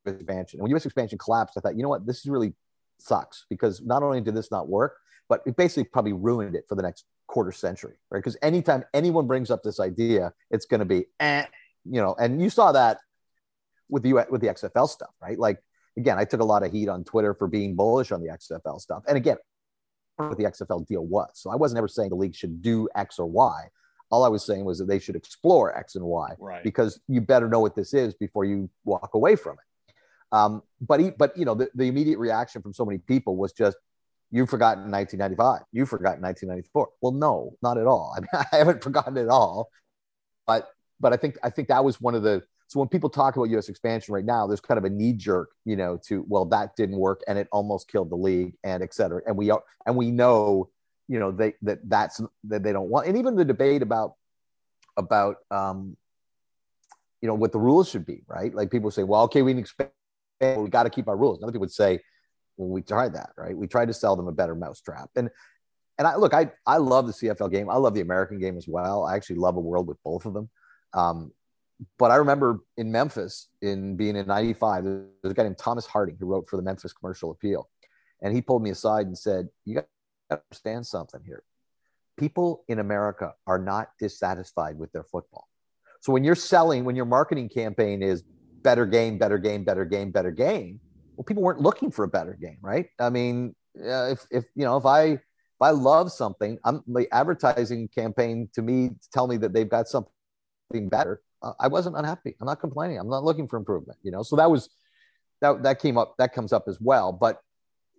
expansion. When US expansion collapsed, I thought, you know what, this is really sucks because not only did this not work, but it basically probably ruined it for the next quarter century, right? Because anytime anyone brings up this idea, it's going to be, eh, you know, and you saw that with the with the XFL stuff, right? Like again, I took a lot of heat on Twitter for being bullish on the XFL stuff, and again, what the XFL deal was. So I wasn't ever saying the league should do X or Y. All I was saying was that they should explore X and Y right. because you better know what this is before you walk away from it. Um, but he, but you know, the, the immediate reaction from so many people was just, "You've forgotten 1995. You've forgotten 1994. Well, no, not at all. [laughs] I mean, I haven't forgotten it all. But but I think I think that was one of the so when people talk about U.S. expansion right now, there's kind of a knee jerk, you know, to well that didn't work and it almost killed the league and et cetera. And we are and we know, you know, they that that's that they don't want. And even the debate about about um, you know what the rules should be, right? Like people say, well, okay, we can expand, we got to keep our rules. Another people would say, well, we tried that, right? We tried to sell them a better mousetrap. And and I look, I I love the CFL game. I love the American game as well. I actually love a world with both of them. Um, but I remember in Memphis, in being in '95, there's a guy named Thomas Harding who wrote for the Memphis Commercial Appeal, and he pulled me aside and said, "You got to understand something here. People in America are not dissatisfied with their football. So when you're selling, when your marketing campaign is better game, better game, better game, better game, well, people weren't looking for a better game, right? I mean, uh, if if you know, if I if I love something, I'm the advertising campaign to me tell me that they've got something better uh, I wasn't unhappy. I'm not complaining. I'm not looking for improvement. You know, so that was that that came up. That comes up as well. But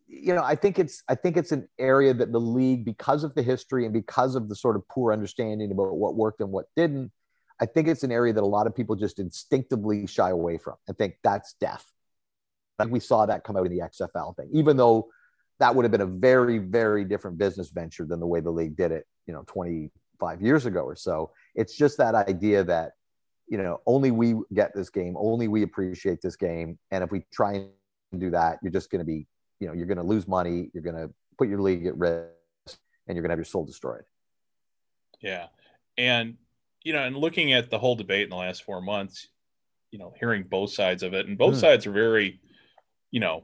you know, I think it's I think it's an area that the league, because of the history and because of the sort of poor understanding about what worked and what didn't, I think it's an area that a lot of people just instinctively shy away from. and think that's death. Like we saw that come out in the XFL thing, even though that would have been a very, very different business venture than the way the league did it, you know, 25 years ago or so. It's just that idea that you know, only we get this game, only we appreciate this game. And if we try and do that, you're just going to be, you know, you're going to lose money, you're going to put your league at risk, and you're going to have your soul destroyed. Yeah. And, you know, and looking at the whole debate in the last four months, you know, hearing both sides of it, and both mm. sides are very, you know,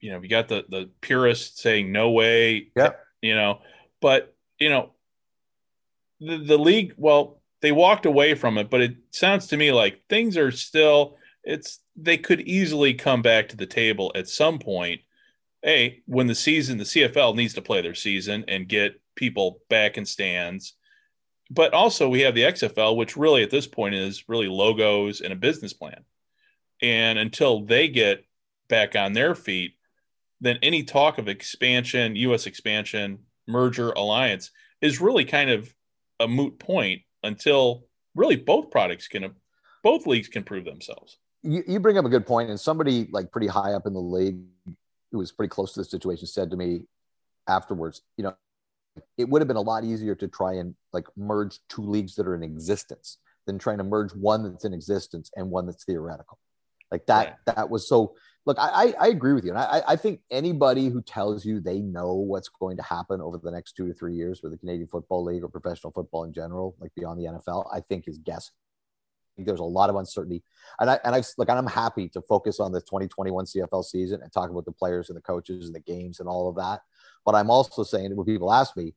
you know, you got the the purists saying no way, yeah, you know, but you know, the the league, well, they walked away from it, but it sounds to me like things are still it's they could easily come back to the table at some point. Hey, when the season the CFL needs to play their season and get people back in stands. But also we have the XFL, which really at this point is really logos and a business plan. And until they get back on their feet, then any talk of expansion, US expansion, merger, alliance is really kind of a moot point until really both products can both leagues can prove themselves. You, you bring up a good point, and somebody like pretty high up in the league who was pretty close to the situation said to me afterwards, you know, it would have been a lot easier to try and like merge two leagues that are in existence than trying to merge one that's in existence and one that's theoretical. Like that, right. that was so look, I, I agree with you. And I, I think anybody who tells you they know what's going to happen over the next two to three years with the Canadian Football League or professional football in general, like beyond the NFL, I think is guessing. I think there's a lot of uncertainty. And I and I look, I'm happy to focus on the 2021 CFL season and talk about the players and the coaches and the games and all of that. But I'm also saying when people ask me,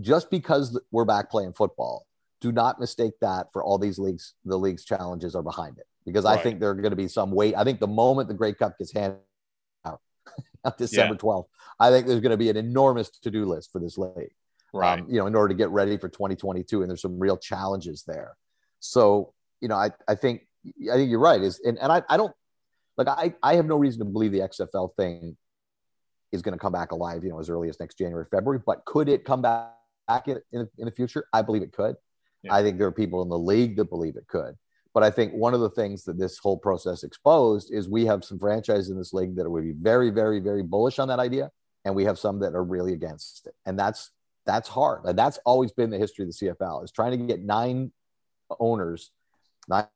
just because we're back playing football, do not mistake that for all these leagues, the league's challenges are behind it because right. I think there are going to be some weight. I think the moment the Grey Cup gets handed [laughs] out [laughs] December yeah. 12th, I think there's going to be an enormous to do list for this league. Right. Um, you know, in order to get ready for 2022, and there's some real challenges there. So, you know, I, I think I think you're right. Is and, and I, I don't like I, I have no reason to believe the XFL thing is going to come back alive, you know, as early as next January, February. But could it come back in, in, in the future? I believe it could. Yeah. I think there are people in the league that believe it could. But I think one of the things that this whole process exposed is we have some franchises in this league that would be very, very, very bullish on that idea, and we have some that are really against it. And that's that's hard. And that's always been the history of the CFL is trying to get nine owners, nine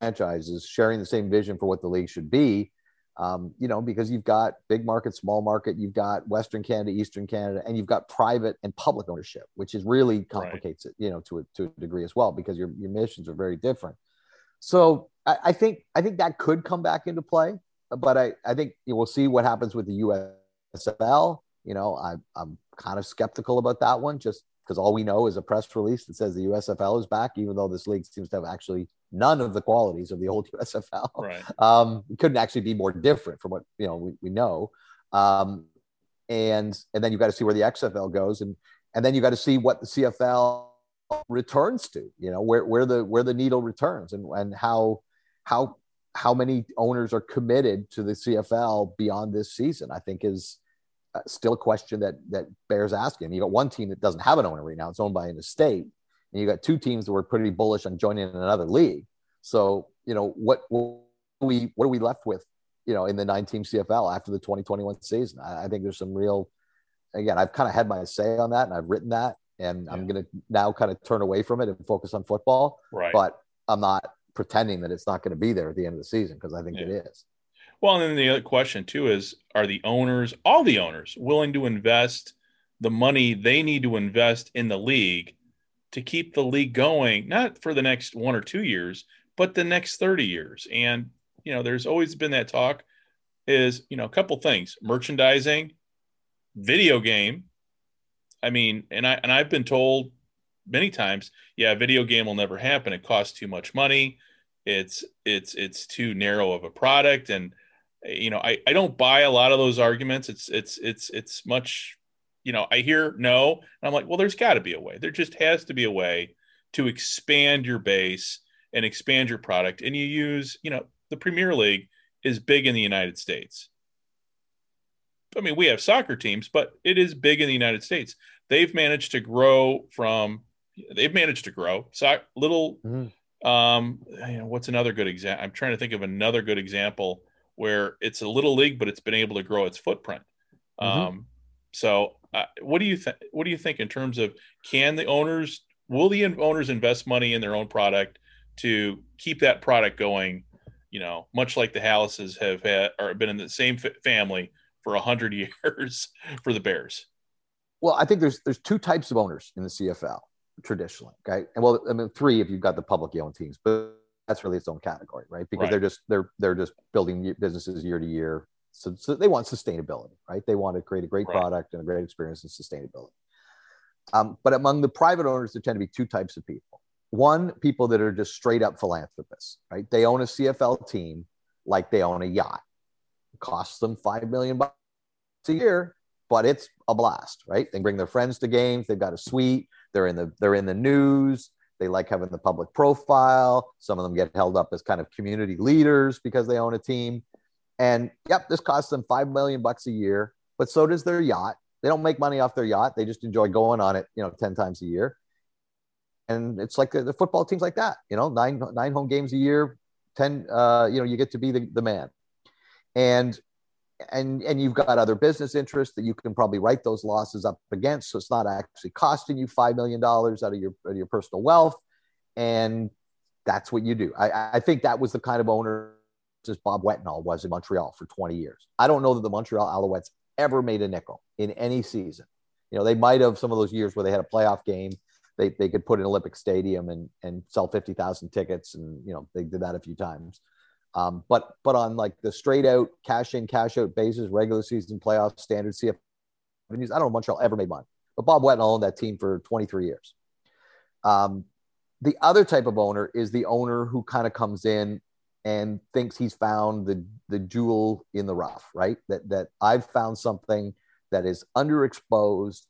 franchises sharing the same vision for what the league should be. Um, you know, because you've got big market, small market, you've got Western Canada, Eastern Canada, and you've got private and public ownership, which is really complicates right. it, you know, to a, to a degree as well, because your, your missions are very different. So I, I, think I think that could come back into play, but I, I think we'll see what happens with the USFL. You know, I, I'm kind of skeptical about that one, just because all we know is a press release that says the USFL is back, even though this league seems to have actually none of the qualities of the old [laughs] USFL. Right. Um, it couldn't actually be more different from what you know we, we know. Um, and and then you've got to see where the XFL goes, and and then you got to see what the CFL returns to you know where, where the where the needle returns and and how how how many owners are committed to the CFL beyond this season I think is uh, still a question that that bears asking you got one team that doesn't have an owner right now it's owned by an estate and you got two teams that were pretty bullish on joining another league so you know what, what we what are we left with you know in the nine team CFL after the 2021 season I, I think there's some real again I've kind of had my say on that and I've written that and yeah. I'm going to now kind of turn away from it and focus on football. Right. But I'm not pretending that it's not going to be there at the end of the season because I think yeah. it is. Well, and then the other question too is: Are the owners, all the owners, willing to invest the money they need to invest in the league to keep the league going, not for the next one or two years, but the next thirty years? And you know, there's always been that talk. Is you know a couple things: merchandising, video game, I mean, and I and I've been told many times, yeah, video game will never happen. It costs too much money. It's it's it's too narrow of a product, and you know, I I don't buy a lot of those arguments. It's it's it's it's much, you know, I hear no, and I'm like, well, there's got to be a way. There just has to be a way to expand your base and expand your product, and you use, you know, the Premier League is big in the United States. I mean, we have soccer teams, but it is big in the United States they've managed to grow from they've managed to grow so little mm-hmm. um you know, what's another good example i'm trying to think of another good example where it's a little league but it's been able to grow its footprint mm-hmm. um so uh, what do you think what do you think in terms of can the owners will the owners invest money in their own product to keep that product going you know much like the Halases have had or been in the same family for a hundred [laughs] years for the bears well, I think there's there's two types of owners in the CFL traditionally. Okay, and well, I mean three if you've got the publicly owned teams, but that's really its own category, right? Because right. they're just they're they're just building businesses year to year. So, so they want sustainability, right? They want to create a great right. product and a great experience and sustainability. Um, but among the private owners, there tend to be two types of people. one, people that are just straight up philanthropists, right? They own a CFL team like they own a yacht. It costs them five million bucks a year, but it's a blast, right? They bring their friends to games. They've got a suite. They're in the they're in the news. They like having the public profile. Some of them get held up as kind of community leaders because they own a team. And yep, this costs them five million bucks a year, but so does their yacht. They don't make money off their yacht. They just enjoy going on it, you know, 10 times a year. And it's like the, football teams like that, you know, nine, nine home games a year, 10, uh, you know, you get to be the, the man. And, and, and you've got other business interests that you can probably write those losses up against. So it's not actually costing you $5 million out of your, out of your personal wealth. And that's what you do. I, I think that was the kind of owner as Bob Wetenhall was in Montreal for 20 years. I don't know that the Montreal Alouettes ever made a nickel in any season. You know, they might have some of those years where they had a playoff game. They, they could put in Olympic Stadium and, and sell 50,000 tickets. And, you know, they did that a few times. Um, but but on like the straight out cash in, cash out basis, regular season playoff standard CF I don't know Montreal ever made money. But Bob Wetenhall owned that team for 23 years. Um, the other type of owner is the owner who kind of comes in and thinks he's found the the jewel in the rough, right? That that I've found something that is underexposed,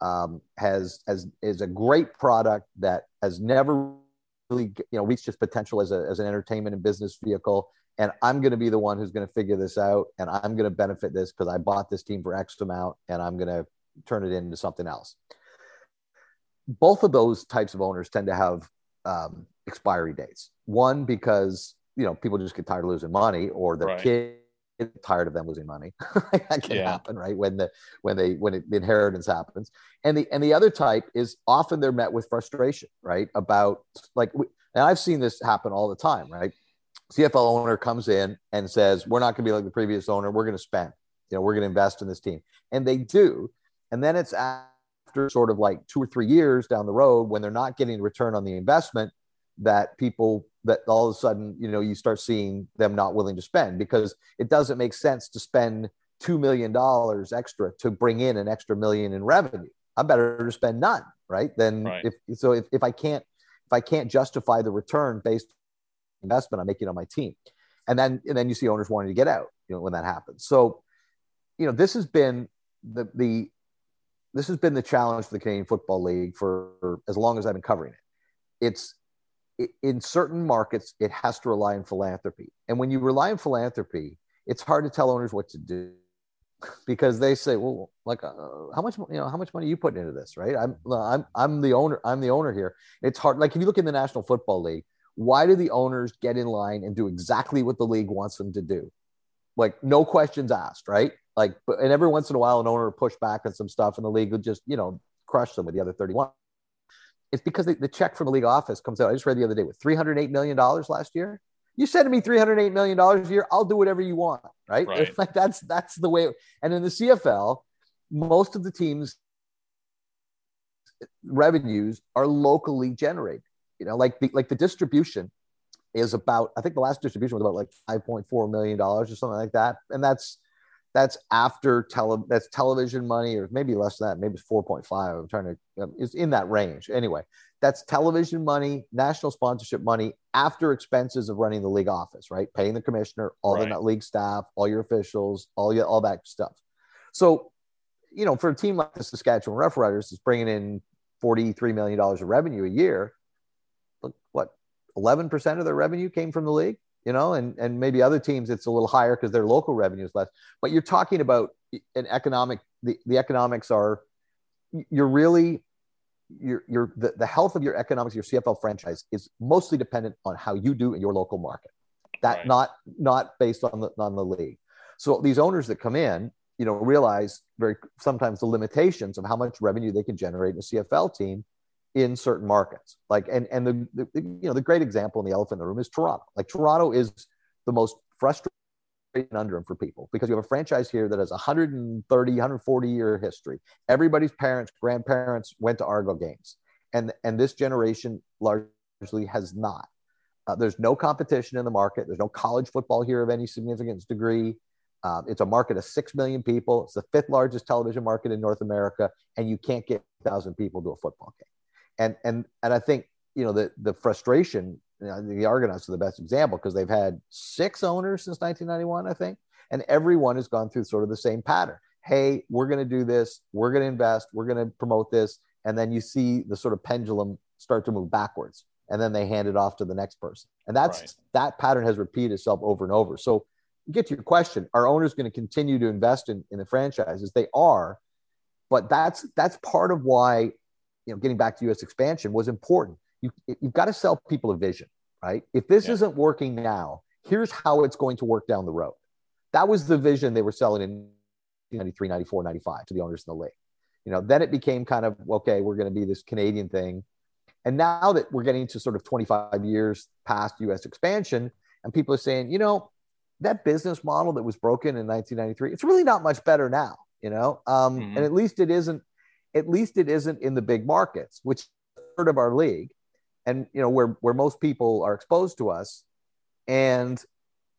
um, has has is a great product that has never really you know reached its potential as a as an entertainment and business vehicle. And I'm going to be the one who's going to figure this out, and I'm going to benefit this because I bought this team for X amount, and I'm going to turn it into something else. Both of those types of owners tend to have um, expiry dates. One because you know people just get tired of losing money or their right. kid tired of them losing money. [laughs] That can yeah. happen right when the when they when it, the inheritance happens. And the and the other type is often they're met with frustration right about like and i've seen this happen all the time right? Cfl owner comes in and says we're not going to be like the previous owner. We're going to spend. You know we're going to invest in this team. And they do. And then it's after sort of like two or three years down the road when they're not getting a return on the investment that people that all of a sudden you know you start seeing them not willing to spend because it doesn't make sense to spend two million dollars extra to bring in an extra million in revenue. I'm better to spend none right? Then right. if so if, if i can't if i can't justify the return based investment i'm making on my team. And then and then you see owners wanting to get out you know when that happens. So you know this has been the the this has been the challenge for the canadian football league for, for as long as i've been covering it. It's in certain markets, it has to rely on philanthropy. And when you rely on philanthropy, it's hard to tell owners what to do [laughs] because they say, well, like, uh, how much, you know, how much money you putting into this, right? I'm, I'm, I'm the owner. I'm the owner here. It's hard. Like if you look in the National Football League, why do the owners get in line and do exactly what the league wants them to do? Like no questions asked, right? Like, and every once in a while, an owner push back on some stuff, and the league will just, you know, crush them with the other 31 it's because the, the check from the league office comes out. I just read the other day with $308 million last year. You send me $308 million a year, I'll do whatever you want. Right. right. It's [laughs] like that's, that's the way. And in the CFL, most of the teams revenues are locally generated, you know, like the, like the distribution is about, I think the last distribution was about like $5.4 million or something like that. And that's, that's after tele that's television money or maybe less than that maybe it's 4.5 i'm trying to um, it's in that range. Anyway that's television money national sponsorship money after expenses of running the league office right? Paying the commissioner all right. the league staff all your officials all your all that stuff. So you know for a team like the saskatchewan roughriders is bringing in 43 million dollars of revenue a year look what 11% of their revenue came from the league you know, and, and maybe other teams it's a little higher because their local revenue is less. But you're talking about an economic, the, the economics are, you're really, you're, you're the, the health of your economics, your CFL franchise is mostly dependent on how you do in your local market. That right. not not based on the on the league. So these owners that come in, you know, realize very sometimes the limitations of how much revenue they can generate in a CFL team in certain markets. Like, and and the, the, you know the great example in the elephant in the room is Toronto. Like Toronto is the most frustrating under for people because you have a franchise here that has 130, 140 year history. Everybody's parents, grandparents went to Argo games, and and this generation largely has not. Uh, there's no competition in the market. There's no college football here of any significance degree. Uh, it's a market of 6 million people. It's the fifth largest television market in North America, and you can't get 1,000 people to a football game and and and I think you know the the frustration. You know, the Argonauts are the best example because they've had six owners since 1991, I think, and everyone has gone through sort of the same pattern. Hey, we're going to do this. We're going to invest. We're going to promote this, and then you see the sort of pendulum start to move backwards, and then they hand it off to the next person, and that's right. that pattern has repeated itself over and over. So, get to your question: Are owners going to continue to invest in in the franchises? They are, but that's that's part of why you know getting back to U.S. expansion was important you you've got to sell people a vision, right? If this yeah. isn't working now, here's how it's going to work down the road. That was the vision they were selling in 93, 94, 95 to the owners in the league. You know, then it became kind of okay, we're going to be this Canadian thing. And now that we're getting to sort of 25 years past US expansion, and people are saying, you know, that business model that was broken in 1993, it's really not much better now, you know? Um, mm-hmm. And at least it isn't, at least it isn't in the big markets, which third of our league and you know where where most people are exposed to us and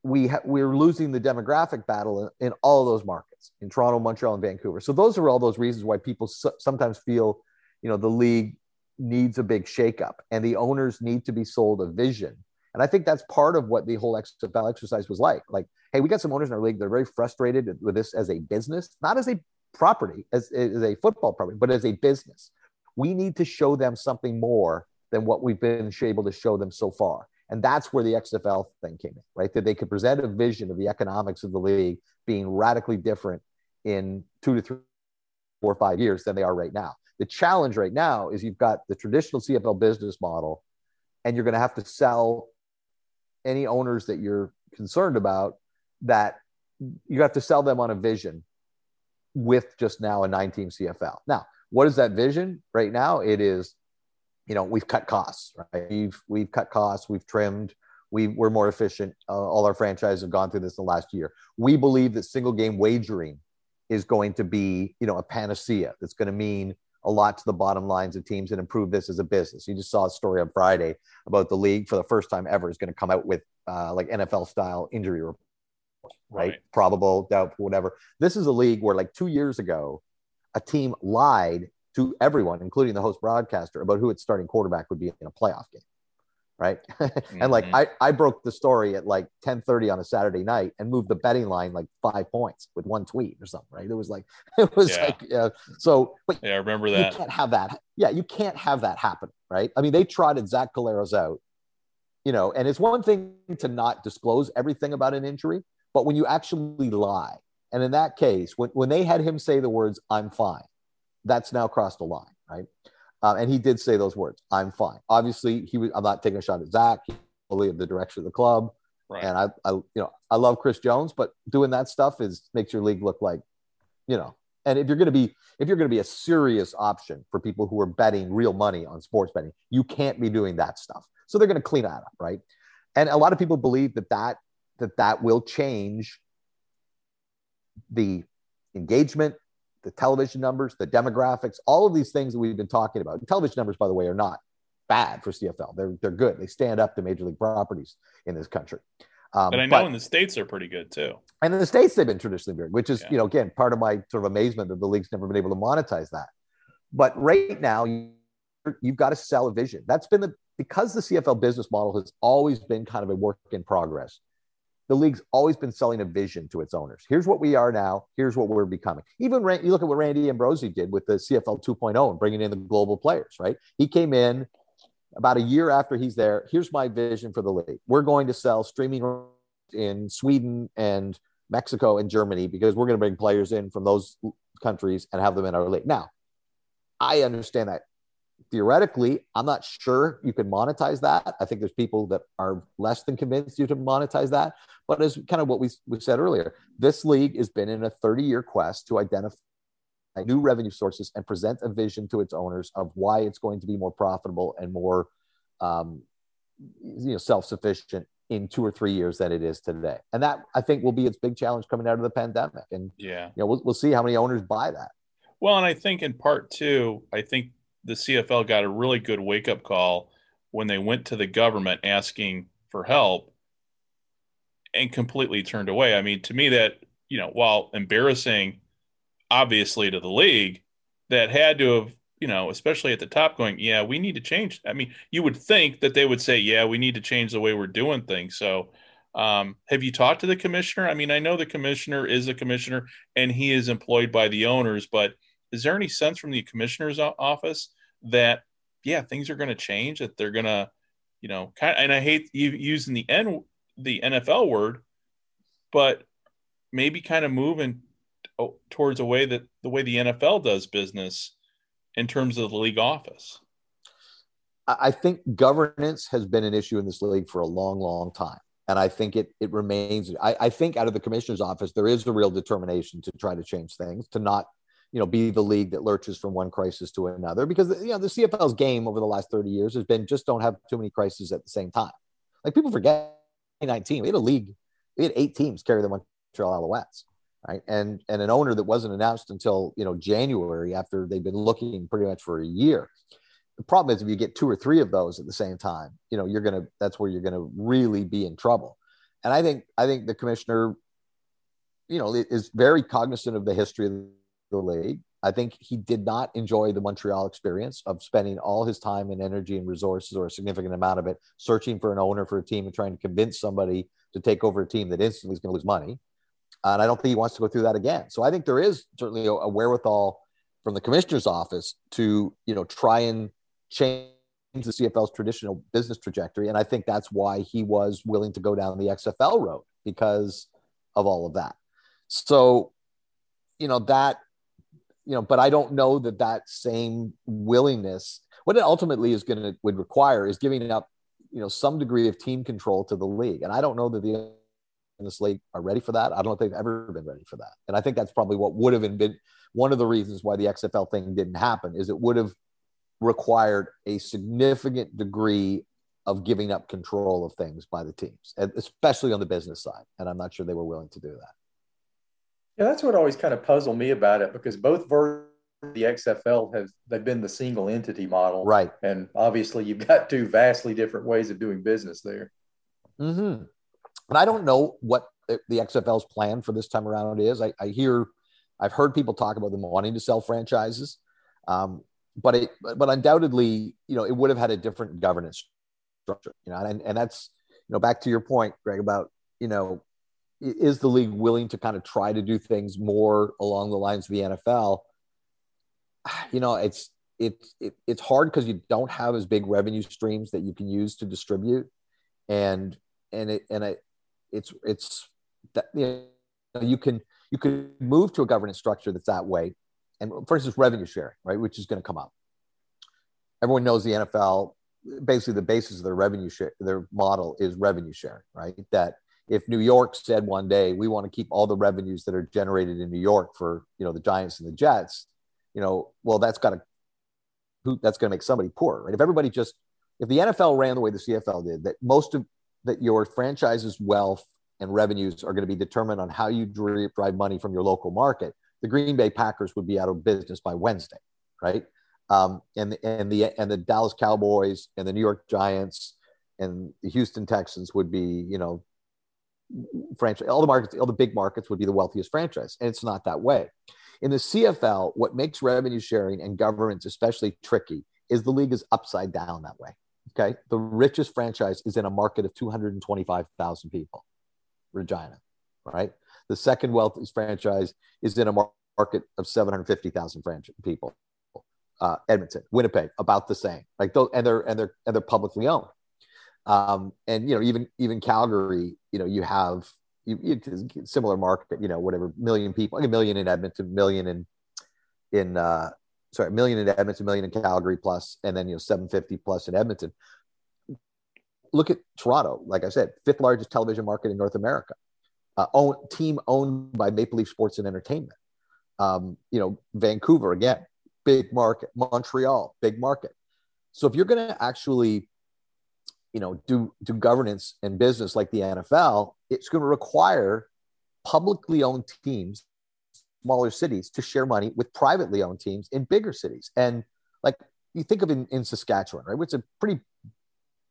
we ha- we're losing the demographic battle in, in, all of those markets in Toronto, Montreal, and Vancouver. So those are all those reasons why people so- sometimes feel, you know, the league needs a big shakeup and the owners need to be sold a vision. And I think that's part of what the whole XFL exercise was like. Like, hey, we got some owners in our league; they're very frustrated with this as a business, not as a property, as, as a football property, but as a business. We need to show them something more than what we've been able to show them so far. And that's where the XFL thing came in, right? That they could present a vision of the economics of the league being radically different in two to three, four or five years than they are right now. The challenge right now is you've got the traditional CFL business model, and you're going to have to sell any owners that you're concerned about that you have to sell them on a vision with just now a nine team CFL. Now, what is that vision? Right now? It is you know we've cut costs right? We've we've cut costs we've trimmed we, we're more efficient. Uh, all our franchises have gone through this in the last year. We believe that single game wagering is going to be you know a panacea that's going to mean a lot to the bottom lines of teams and improve this as a business. You just saw a story on friday about the league for the first time ever is going to come out with uh, like nfl style injury reports right? right probable doubtful whatever this is a league where like two years ago a team lied to everyone, including the host broadcaster, about who its starting quarterback would be in a playoff game. Right. mm-hmm. [laughs] and like I, I broke the story at like 10 30 on a Saturday night and moved the betting line like five points with one tweet or something. Right. It was like, [laughs] it was yeah. like, uh, so, but yeah, I remember that. You can't have that. Yeah. You can't have that happen. Right. I mean, they trotted Zach Collaros out, you know, and it's one thing to not disclose everything about an injury, but when you actually lie, and in that case, when, when they had him say the words, I'm fine, that's now crossed the line, right? Uh, and he did say those words. I'm fine. Obviously, he was. I'm not taking a shot at Zach. He believe the direction of the club. Right. And I, I, you know, I love Chris Jones, but doing that stuff is makes your league look like, you know. And if you're going to be, if you're going to be a serious option for people who are betting real money on sports betting, you can't be doing that stuff. So they're going to clean that up, right? And a lot of people believe that that that that will change the engagement the television numbers, the demographics, all of these things that we've been talking about. television numbers, by the way, are not bad for CFL. They're they're good. They stand up to major league properties in this country. Um, and I know but, in the states they're pretty good too. And in the states they've been traditionally very, which is yeah. you know again part of my sort of amazement that the league's never been able to monetize that. But right now you've got to sell a vision. That's been the because the CFL business model has always been kind of a work in progress the league's always been selling a vision to its owners. Here's what we are now. Here's what we're becoming. Even you look at what Randy Ambrosie did with the CFL 2.0 and bringing in the global players, right? He came in about a year after he's there. Here's my vision for the league. We're going to sell streaming in Sweden and Mexico and Germany because we're going to bring players in from those countries and have them in our league. Now, I understand that theoretically, I'm not sure you can monetize that. I think there's people that are less than convinced you to monetize that. But as kind of what we, we said earlier, this league has been in a 30 year quest to identify new revenue sources and present a vision to its owners of why it's going to be more profitable and more um, you know self-sufficient in two or three years than it is today and that i think will be its big challenge coming out of the pandemic and yeah you know we'll, we'll see how many owners buy that well and i think in part two, i think the CFL got a really good wake up call when they went to the government asking for help and completely turned away. I mean, to me, that, you know, while embarrassing, obviously, to the league, that had to have you know, especially at the top, going, yeah, we need to change. I mean, you would think that they would say, yeah, we need to change the way we're doing things. So, um, have you talked to the commissioner? I mean, I know the commissioner is a commissioner and he is employed by the owners, but is there any sense from the commissioner's office that, yeah, things are going to change, that they're going to, you know, kind of, and I hate using the N, the NFL word, but maybe kind of moving oh, towards a way that the way the NFL does business in terms of the league office? I think governance has been an issue in this league for a long, long time. And I think it it remains. I, I think out of the commissioner's office, there is a real determination to try to change things, to not, you know, be the league that lurches from one crisis to another. Because you know the CFL's game over the last 30 years has been just don't have too many crises at the same time. Like people forget 2019, we had a league, we had eight teams carry the Montreal Alouettes right? And and an owner that wasn't announced until you know January after they've been looking pretty much for a year. The problem is if you get two or three of those at the same time, you know you're gonna that's where you're gonna really be in trouble. And I think I think the commissioner, you know, is very cognizant of the history of the league. I think he did not enjoy the Montreal experience of spending all his time and energy and resources, or a significant amount of it, searching for an owner for a team and trying to convince somebody to take over a team that instantly is going to lose money and I don't think he wants to go through that again. So I think there is certainly a, a wherewithal from the commissioner's office to you know try and change the CFL's traditional business trajectory. And I think that's why he was willing to go down the XFL road because of all of that. So, you know, that, you know, but I don't know that that same willingness, what it ultimately is going to would require is giving up, you know, some degree of team control to the league. And I don't know that the in this league are ready for that. I don't know if they've ever been ready for that. And I think that's probably what would have been one of the reasons why the XFL thing didn't happen is it would have required a significant degree of giving up control of things by the teams, especially on the business side. And I'm not sure they were willing to do that. Yeah, that's what always kind of puzzled me about it because both versions the XFL have they've been the single entity model, right? And obviously, you've got two vastly different ways of doing business there. Mm-hmm. And I don't know what the, XFL's plan for this time around is. I, I, hear, I've heard people talk about them wanting to sell franchises, um, but it, but undoubtedly, you know, it would have had a different governance structure. You know, and and that's you know back to your point, Greg, about you know, is the league willing to kind of try to do things more along the lines of the NFL? [sighs] You know, it's it's it, it's hard because you don't have as big revenue streams that you can use to distribute, and and it and I it's it's that you know you can you can move to a governance structure that's that way. And for instance revenue sharing right which is going to come up. Everyone knows the nfl basically the basis of their revenue share their model is revenue sharing right? That if new york said one day we want to keep all the revenues that are generated in new york for you know the giants and the jets you know well that's got to who that's going to make somebody poor right if everybody just if the nfl ran the way the cfl did that most of that your franchise's wealth and revenues are going to be determined on how you drive money from your local market, the Green Bay Packers would be out of business by Wednesday, right? Um, and and the and the Dallas Cowboys and the New York Giants and the Houston Texans would be, you know, franchise. All the markets, all the big markets would be the wealthiest franchise, and it's not that way. In the CFL, what makes revenue sharing and governance especially tricky is the league is upside down that way. Okay. The richest franchise is in a market of 225,000 people, Regina, right? The second wealthiest franchise is in a market of 750,000 people. Uh, Edmonton, Winnipeg, about the same. Like those, and they're and they're and they're publicly owned. Um, and you know, even even Calgary, you know, you have you, similar market, you know, whatever million people, like a million in Edmonton, million in in uh, sorry, a million in Edmonton, million in Calgary plus, and then you know 750 plus in Edmonton. Look at Toronto, like I said, fifth largest television market in North America. Uh, own, team owned by Maple Leaf Sports and Entertainment. Um, you know, Vancouver again, big market. Montreal, big market. So if you're going to actually, you know, do do governance and business like the NFL, it's going to require publicly owned teams smaller cities to share money with privately owned teams in bigger cities. And like you think of in, in Saskatchewan, right? It's a pretty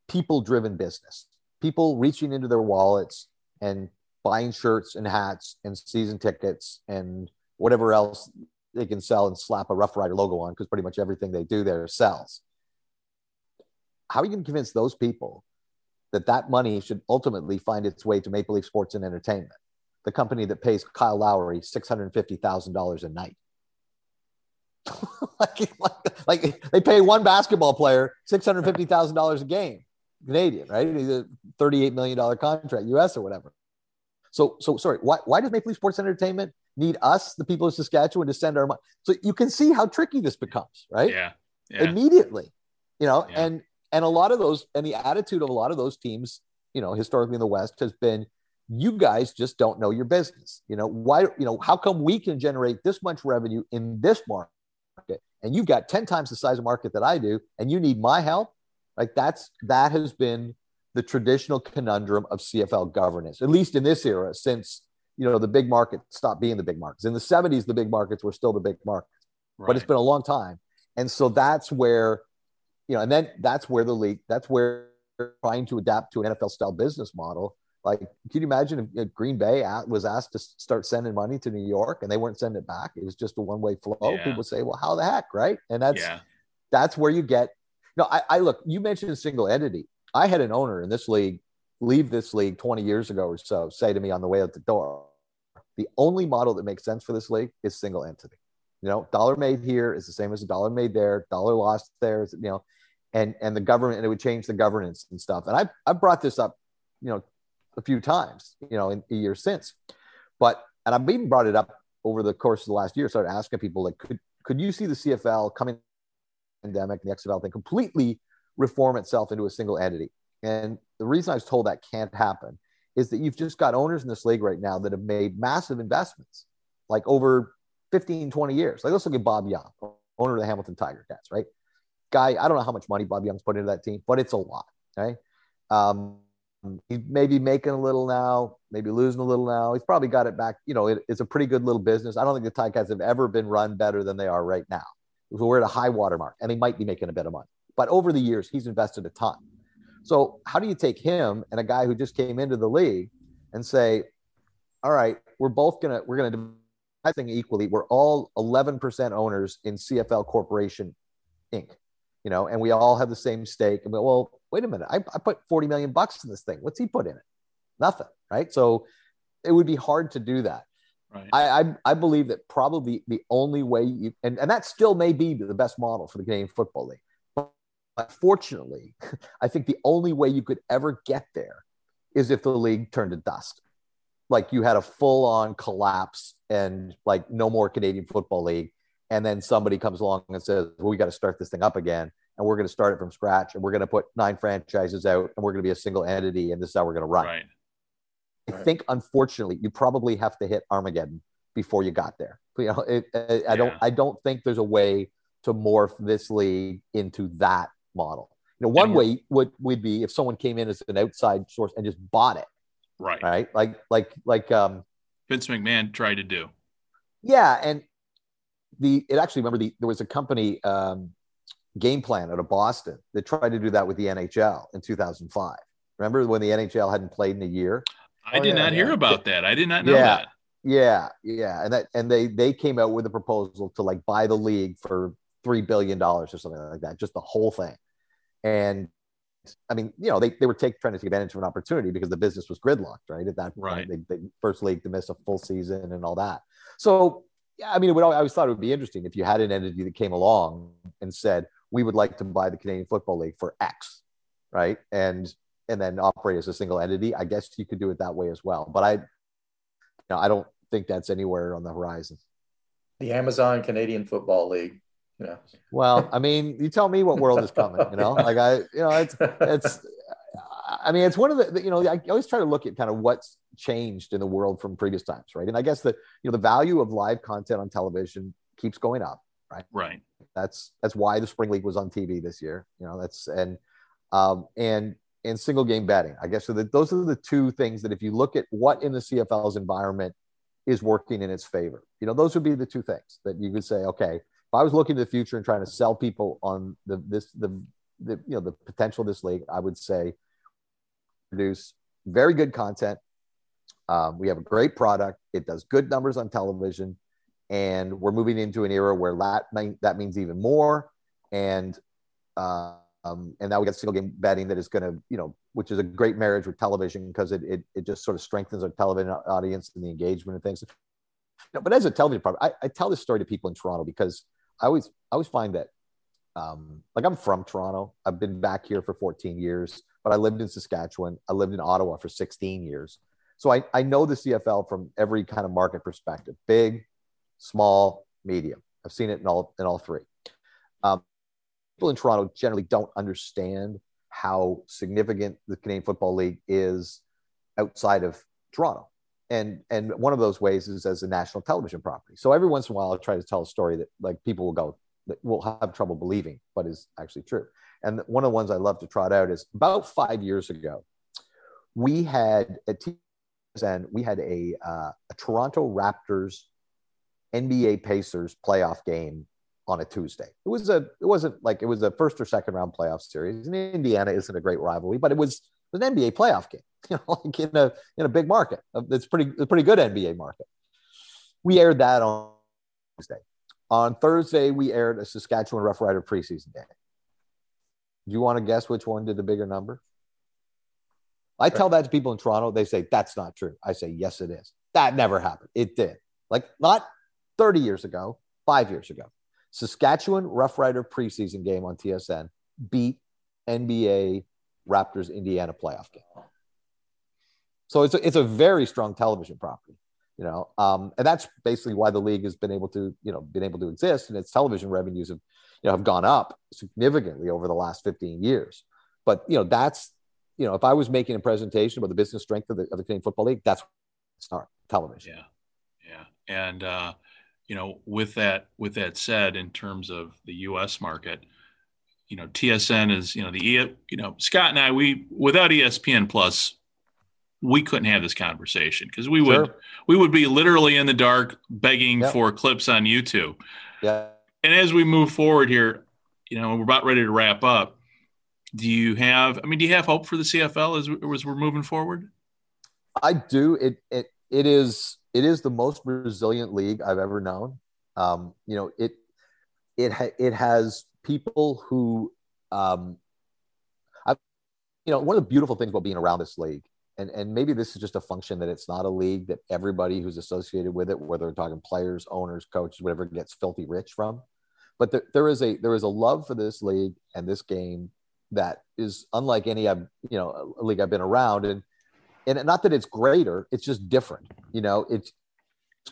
people driven business. People reaching into their wallets and buying shirts and hats and season tickets and whatever else they can sell and slap a Rough Rider logo on because pretty much everything they do there sells. How are you going to convince those people that that money should ultimately find its way to Maple Leaf Sports and Entertainment, the company that pays Kyle Lowry six hundred fifty thousand dollars a night? [laughs] like, like, like, they pay one basketball player six hundred fifty thousand dollars a game, Canadian, right? He's a thirty-eight million dollar contract, U.S. or whatever. So, so sorry. Why, why does Maple Leaf Sports Entertainment need us, the people of Saskatchewan, to send our money? So you can see how tricky this becomes, right? Yeah. yeah. Immediately, you know, Yeah. and and a lot of those, and the attitude of a lot of those teams, you know, historically in the West has been, you guys just don't know your business. You know, why? You know, how come we can generate this much revenue in this market, and you've got ten times the size of market that I do, and you need my help? Like that's that has been the traditional conundrum of CFL governance, at least in this era, since you know the big market stopped being the big markets. In the 70s, the big markets were still the big markets, but it's been a long time. And so that's where, you know, and then that's where the league, that's where trying to adapt to an NFL style business model. Like, can you imagine if, Green Bay was asked to start sending money to New York and they weren't sending it back? It was just a one way flow. Yeah. People say, well, how the heck, right? And that's yeah. that's where you get no I, I look you mentioned single entity i had an owner in this league leave this league 20 years ago or so say to me on the way out the door the only model that makes sense for this league is single entity you know dollar made here is the same as a dollar made there dollar lost there is you know and and the government and it would change the governance and stuff and i've, I've brought this up you know a few times you know in a year since but and i've even brought it up over the course of the last year started asking people like could could you see the cfl coming pandemic, the XFL thing, completely reform itself into a single entity. And the reason I was told that can't happen is that you've just got owners in this league right now that have made massive investments, like over 15, 20 years. Like let's look at Bob Young, owner of the Hamilton Tiger Cats, right? Guy, I don't know how much money Bob Young's put into that team, but it's a lot, right? Um, he's maybe making a little now, maybe losing a little now. He's probably got it back. You know, it, it's a pretty good little business. I don't think the Cats have ever been run better than they are right now. So we're at a high water mark and they might be making a bit of money. But over the years, he's invested a ton. So how do you take him and a guy who just came into the league and say, all right, we're both gonna we're gonna the thing equally. We're all 11% owners in CFL Corporation Inc. You know, and we all have the same stake. And we, well, wait a minute, I, I put 40 million bucks in this thing. What's he put in it? Nothing, right? So it would be hard to do that. Right. I, I, I believe that probably the only way you and, and that still may be the best model for the Canadian Football League. But, but fortunately, [laughs] I think the only way you could ever get there is if the league turned to dust. Like you had a full on collapse and like no more Canadian Football League. And then somebody comes along and says, well, we got to start this thing up again. And we're going to start it from scratch. And we're going to put nine franchises out and we're going to be a single entity. And this is how we're going to run. right. I think unfortunately you probably have to hit Armageddon before you got there. You know, it, I, I don't I don't think there's a way to morph this league into that model. You know, one way would would be if someone came in as an outside source and just bought it, Right. right? Like like like um Vince McMahon tried to do. yeah, and the it actually remember the there was a company um game plan out of Boston that tried to do that with the NHL in 2005. Remember when the NHL hadn't played in a year? I Oh, did yeah, not hear yeah. about that. I did not know Yeah. that. Yeah, yeah, and that and they they came out with a proposal to like buy the league for three billion dollars or something like that, just the whole thing. And I mean, you know, they, they were take, trying to take advantage of an opportunity because the business was gridlocked, right? At that Right. point, they, they first league to miss a full season and all that. So, yeah, I mean, it would, I always thought it would be interesting if you had an entity that came along and said, we would like to buy the Canadian Football League for X, right? And and then operate as a single entity. I guess you could do it that way as well. But I, you know, I don't think that's anywhere on the horizon. The Amazon Canadian Football League. You know. Well, I mean, you tell me what world is coming. You know, [laughs] like I, you know, it's it's. I mean, it's one of the you know I always try to look at kind of what's changed in the world from previous times, right? And I guess that you know the value of live content on television keeps going up. Right. Right. That's that's why the spring league was on TV this year. You know, that's and um, and and single game betting. I guess so. That those are the two things that if you look at what in the CFL's environment is working in its favor, you know, those would be the two things that you could say, okay, if I was looking to the future and trying to sell people on the this the the you know the potential of this league, I would say produce very good content. Um, we have a great product. It does good numbers on television. and we're moving into an era where that that means even more, and uh, um, and now we got single game betting that is going to, you know, which is a great marriage with television because it, it, it just sort of strengthens our television audience and the engagement and things. No, but as a television product, I, I tell this story to people in Toronto because I always I always find that um, like I'm from Toronto. I've been back here for 14 years, but I lived in Saskatchewan. I lived in Ottawa for 16 years. So I, I know the CFL from every kind of market perspective, big, small, medium. I've seen it in all in all three. Um, people in Toronto generally don't understand how significant the Canadian Football League is outside of Toronto. And and one of those ways is as a national television property. So every once in a while, I'll try to tell a story that like people will go that will have trouble believing, but is actually true. And one of the ones I love to trot out is about five years ago, we had at TSN we had a uh, a Toronto Raptors NBA Pacers playoff game on a Tuesday. It was a it wasn't like it was a first or second round playoff series. And Indiana isn't a great rivalry, but it was an NBA playoff game, [laughs] you know, like in a in a big market. It's pretty a pretty good NBA market. We aired that on Tuesday. On Thursday, we aired a Saskatchewan Rough Rider preseason game. Do you want to guess which one did the bigger number? I tell that to people in Toronto. They say that's not true. I say yes, it is. That never happened. It did. Like not 30 years ago, five years ago. Saskatchewan Rough Rider preseason game on TSN beat NBA Raptors Indiana playoff game. So it's a, it's a very strong television property, you know, um, and that's basically why the league has been able to, you know, been able to exist, and its television revenues have, you know, have gone up significantly over the last 15 years. But you know, that's, you know, if I was making a presentation about the business strength of the, of the Canadian Football League, that's start television. Yeah, yeah, and uh, you know, with that with that said, in terms of the U.S. market, you know, TSN is you know the you know Scott and I we without ESPN Plus, we couldn't have this conversation because we would sure. we would be literally in the dark begging yep. for clips on YouTube. Yeah. And as we move forward here, you know, we're about ready to wrap up. Do you have? I mean, do you have hope for the CFL as, as we're moving forward? I do. It it it is it is the most resilient league I've ever known. Um, you know, it it ha- it has people who, um, I, you know, one of the beautiful things about being around this league, and and maybe this is just a function that it's not a league that everybody who's associated with it, whether we're talking players, owners, coaches, whatever, gets filthy rich from. But there, there is a there is a love for this league and this game that is unlike any I've you know league I've been around, and and not that it's greater it's just different you know? It's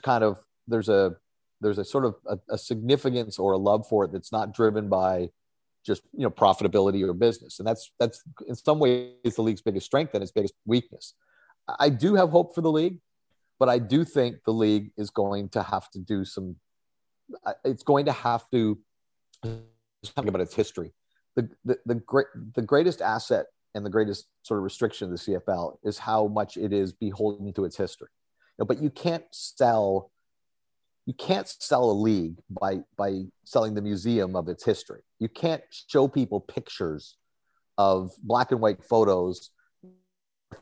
kind of there's a there's a sort of a, a, significance or a love for it that's not driven by just you know profitability or business. And that's that's in some ways the league's biggest strength and its biggest weakness. I do have hope for the league but i do think the league is going to have to do some it's going to have to talking about its history the the, the great the greatest asset and the greatest sort of restriction of the CFL is how much it is beholden to its history. You know, but you can't sell you can't sell a league by by selling the museum of its history. You can't show people pictures of black and white photos.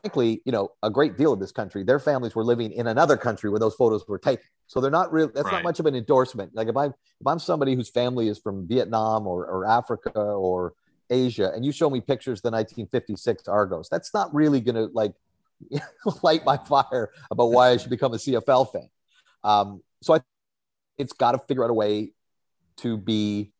Frankly, you know, a great deal of this country, their families were living in another country when those photos were taken. So they're not real. That's right. not much of an endorsement. Like if I'm if I'm somebody whose family is from Vietnam or, or Africa or Asia and you show me pictures of the 1956 Argos, that's not really going to like [laughs] light my fire about why I should become a CFL fan. Um, so I, it's got to figure out a way to be,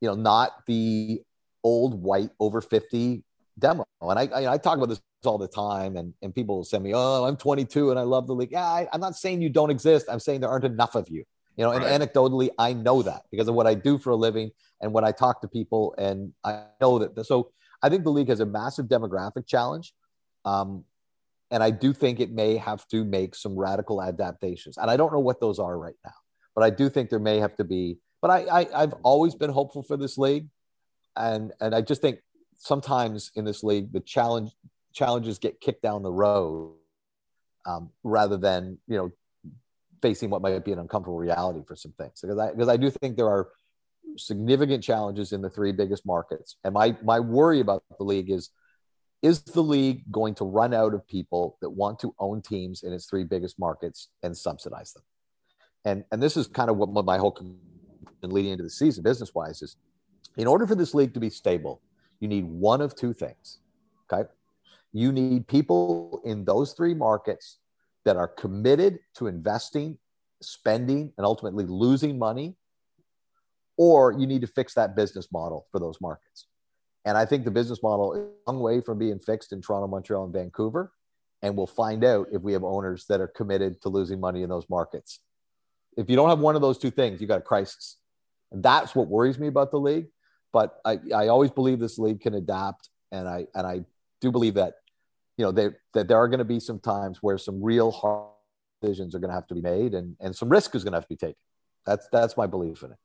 you know, not the old white over 50 demo. And I, I, I talk about this all the time and, and people will send me, oh, I'm 22 and I love the league. Yeah, I, I'm not saying you don't exist. I'm saying there aren't enough of you you know, and anecdotally, I know that because of what I do for a living and when I talk to people, and I know that. So I think the league has a massive demographic challenge. Um, and I do think it may have to make some radical adaptations. And I don't know what those are right now, but I do think there may have to be. But I, I have always been hopeful for this league, and and I just think sometimes in this league the challenge challenges get kicked down the road um, rather than you know facing what might be an uncomfortable reality for some things because I because I do think there are significant challenges in the three biggest markets. And my my worry about the league is is the league going to run out of people that want to own teams in its three biggest markets and subsidize them? and and this is kind of what my whole and leading into the season business wise is in order for this league to be stable you need one of two things okay you need people in those three markets that are committed to investing spending and ultimately losing money or you need to fix that business model for those markets and i think the business model is a long way from being fixed in toronto montreal and vancouver and we'll find out if we have owners that are committed to losing money in those markets if you don't have one of those two things, you got a crisis. And that's what worries me about the league. But I, I always believe this league can adapt, and I and I do believe that you know they, that there are going to be some times where some real hard decisions are going to have to be made, and and some risk is going to have to be taken. That's that's my belief in it.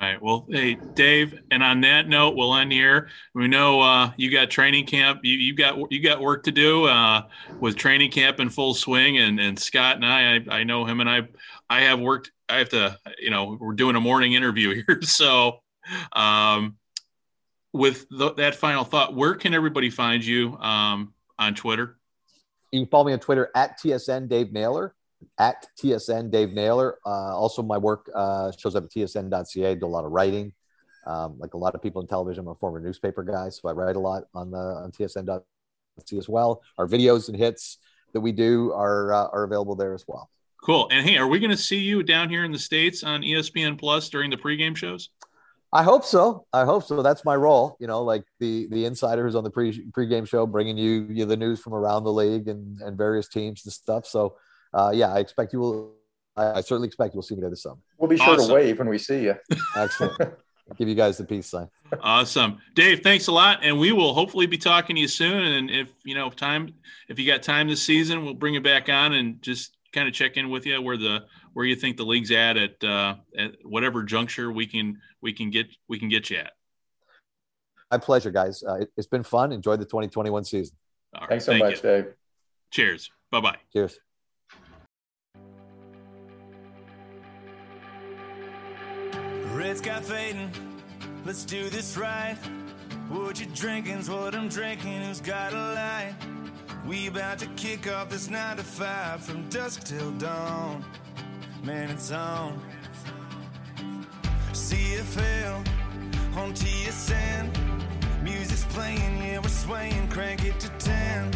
All right. Well, hey, Dave, and on that note, we'll end here. We know uh, you got training camp. You, you got you got work to do uh, with training camp in full swing, and and Scott and I, I, I know him, and I I have worked. I have to, you know, we're doing a morning interview [laughs] here, so um, with the, that final thought, where can everybody find you um, on Twitter? You can follow me on Twitter at TSN Dave Naylor at TSN Dave Naylor. Uh, also, my work uh, shows up at tsn.ca. I do a lot of writing. Um, like a lot of people in television, I'm a former newspaper guy, so I write a lot on the on tsn.ca as well. Our videos and hits that we do are uh, are available there as well. Cool. And hey, are we going to see you down here in the states on ESPN Plus during the pregame shows? I hope so. I hope so. That's my role. You know, like the the insiders on the pre pregame show, bringing you, you know, the news from around the league and and various teams and stuff. So uh, yeah, I expect you will. I, I, certainly expect you will see me there this summer. We'll be sure awesome. to wave when we see you. Excellent. [laughs] give you guys the peace sign. Awesome, Dave. Thanks a lot, and we will hopefully be talking to you soon. And if you know time, if you got time this season, we'll bring you back on and just kind of check in with you where the where you think the league's at at, uh, at whatever juncture we can we can get we can get you at. My pleasure, guys. Uh, it, has been fun. Enjoy the 2021 season. Thanks so Thank much, you. Dave. Cheers. Bye bye. Cheers. Red sky fading. Let's do this right. What you drinking's what I'm drinking. Who's got a light? We about to kick off this nine to five from dusk till dawn. Man, it's on. CFL on TSN. Music's playing, yeah, we're swaying. Crank it to ten.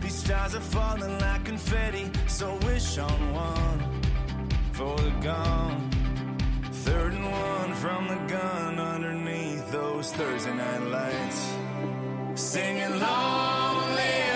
These stars are falling like confetti, so wish on one for the gone. Third and one from the gun underneath those Thursday night lights. Singing long live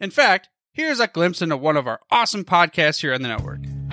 In fact, here's a glimpse into one of our awesome podcasts here on the network.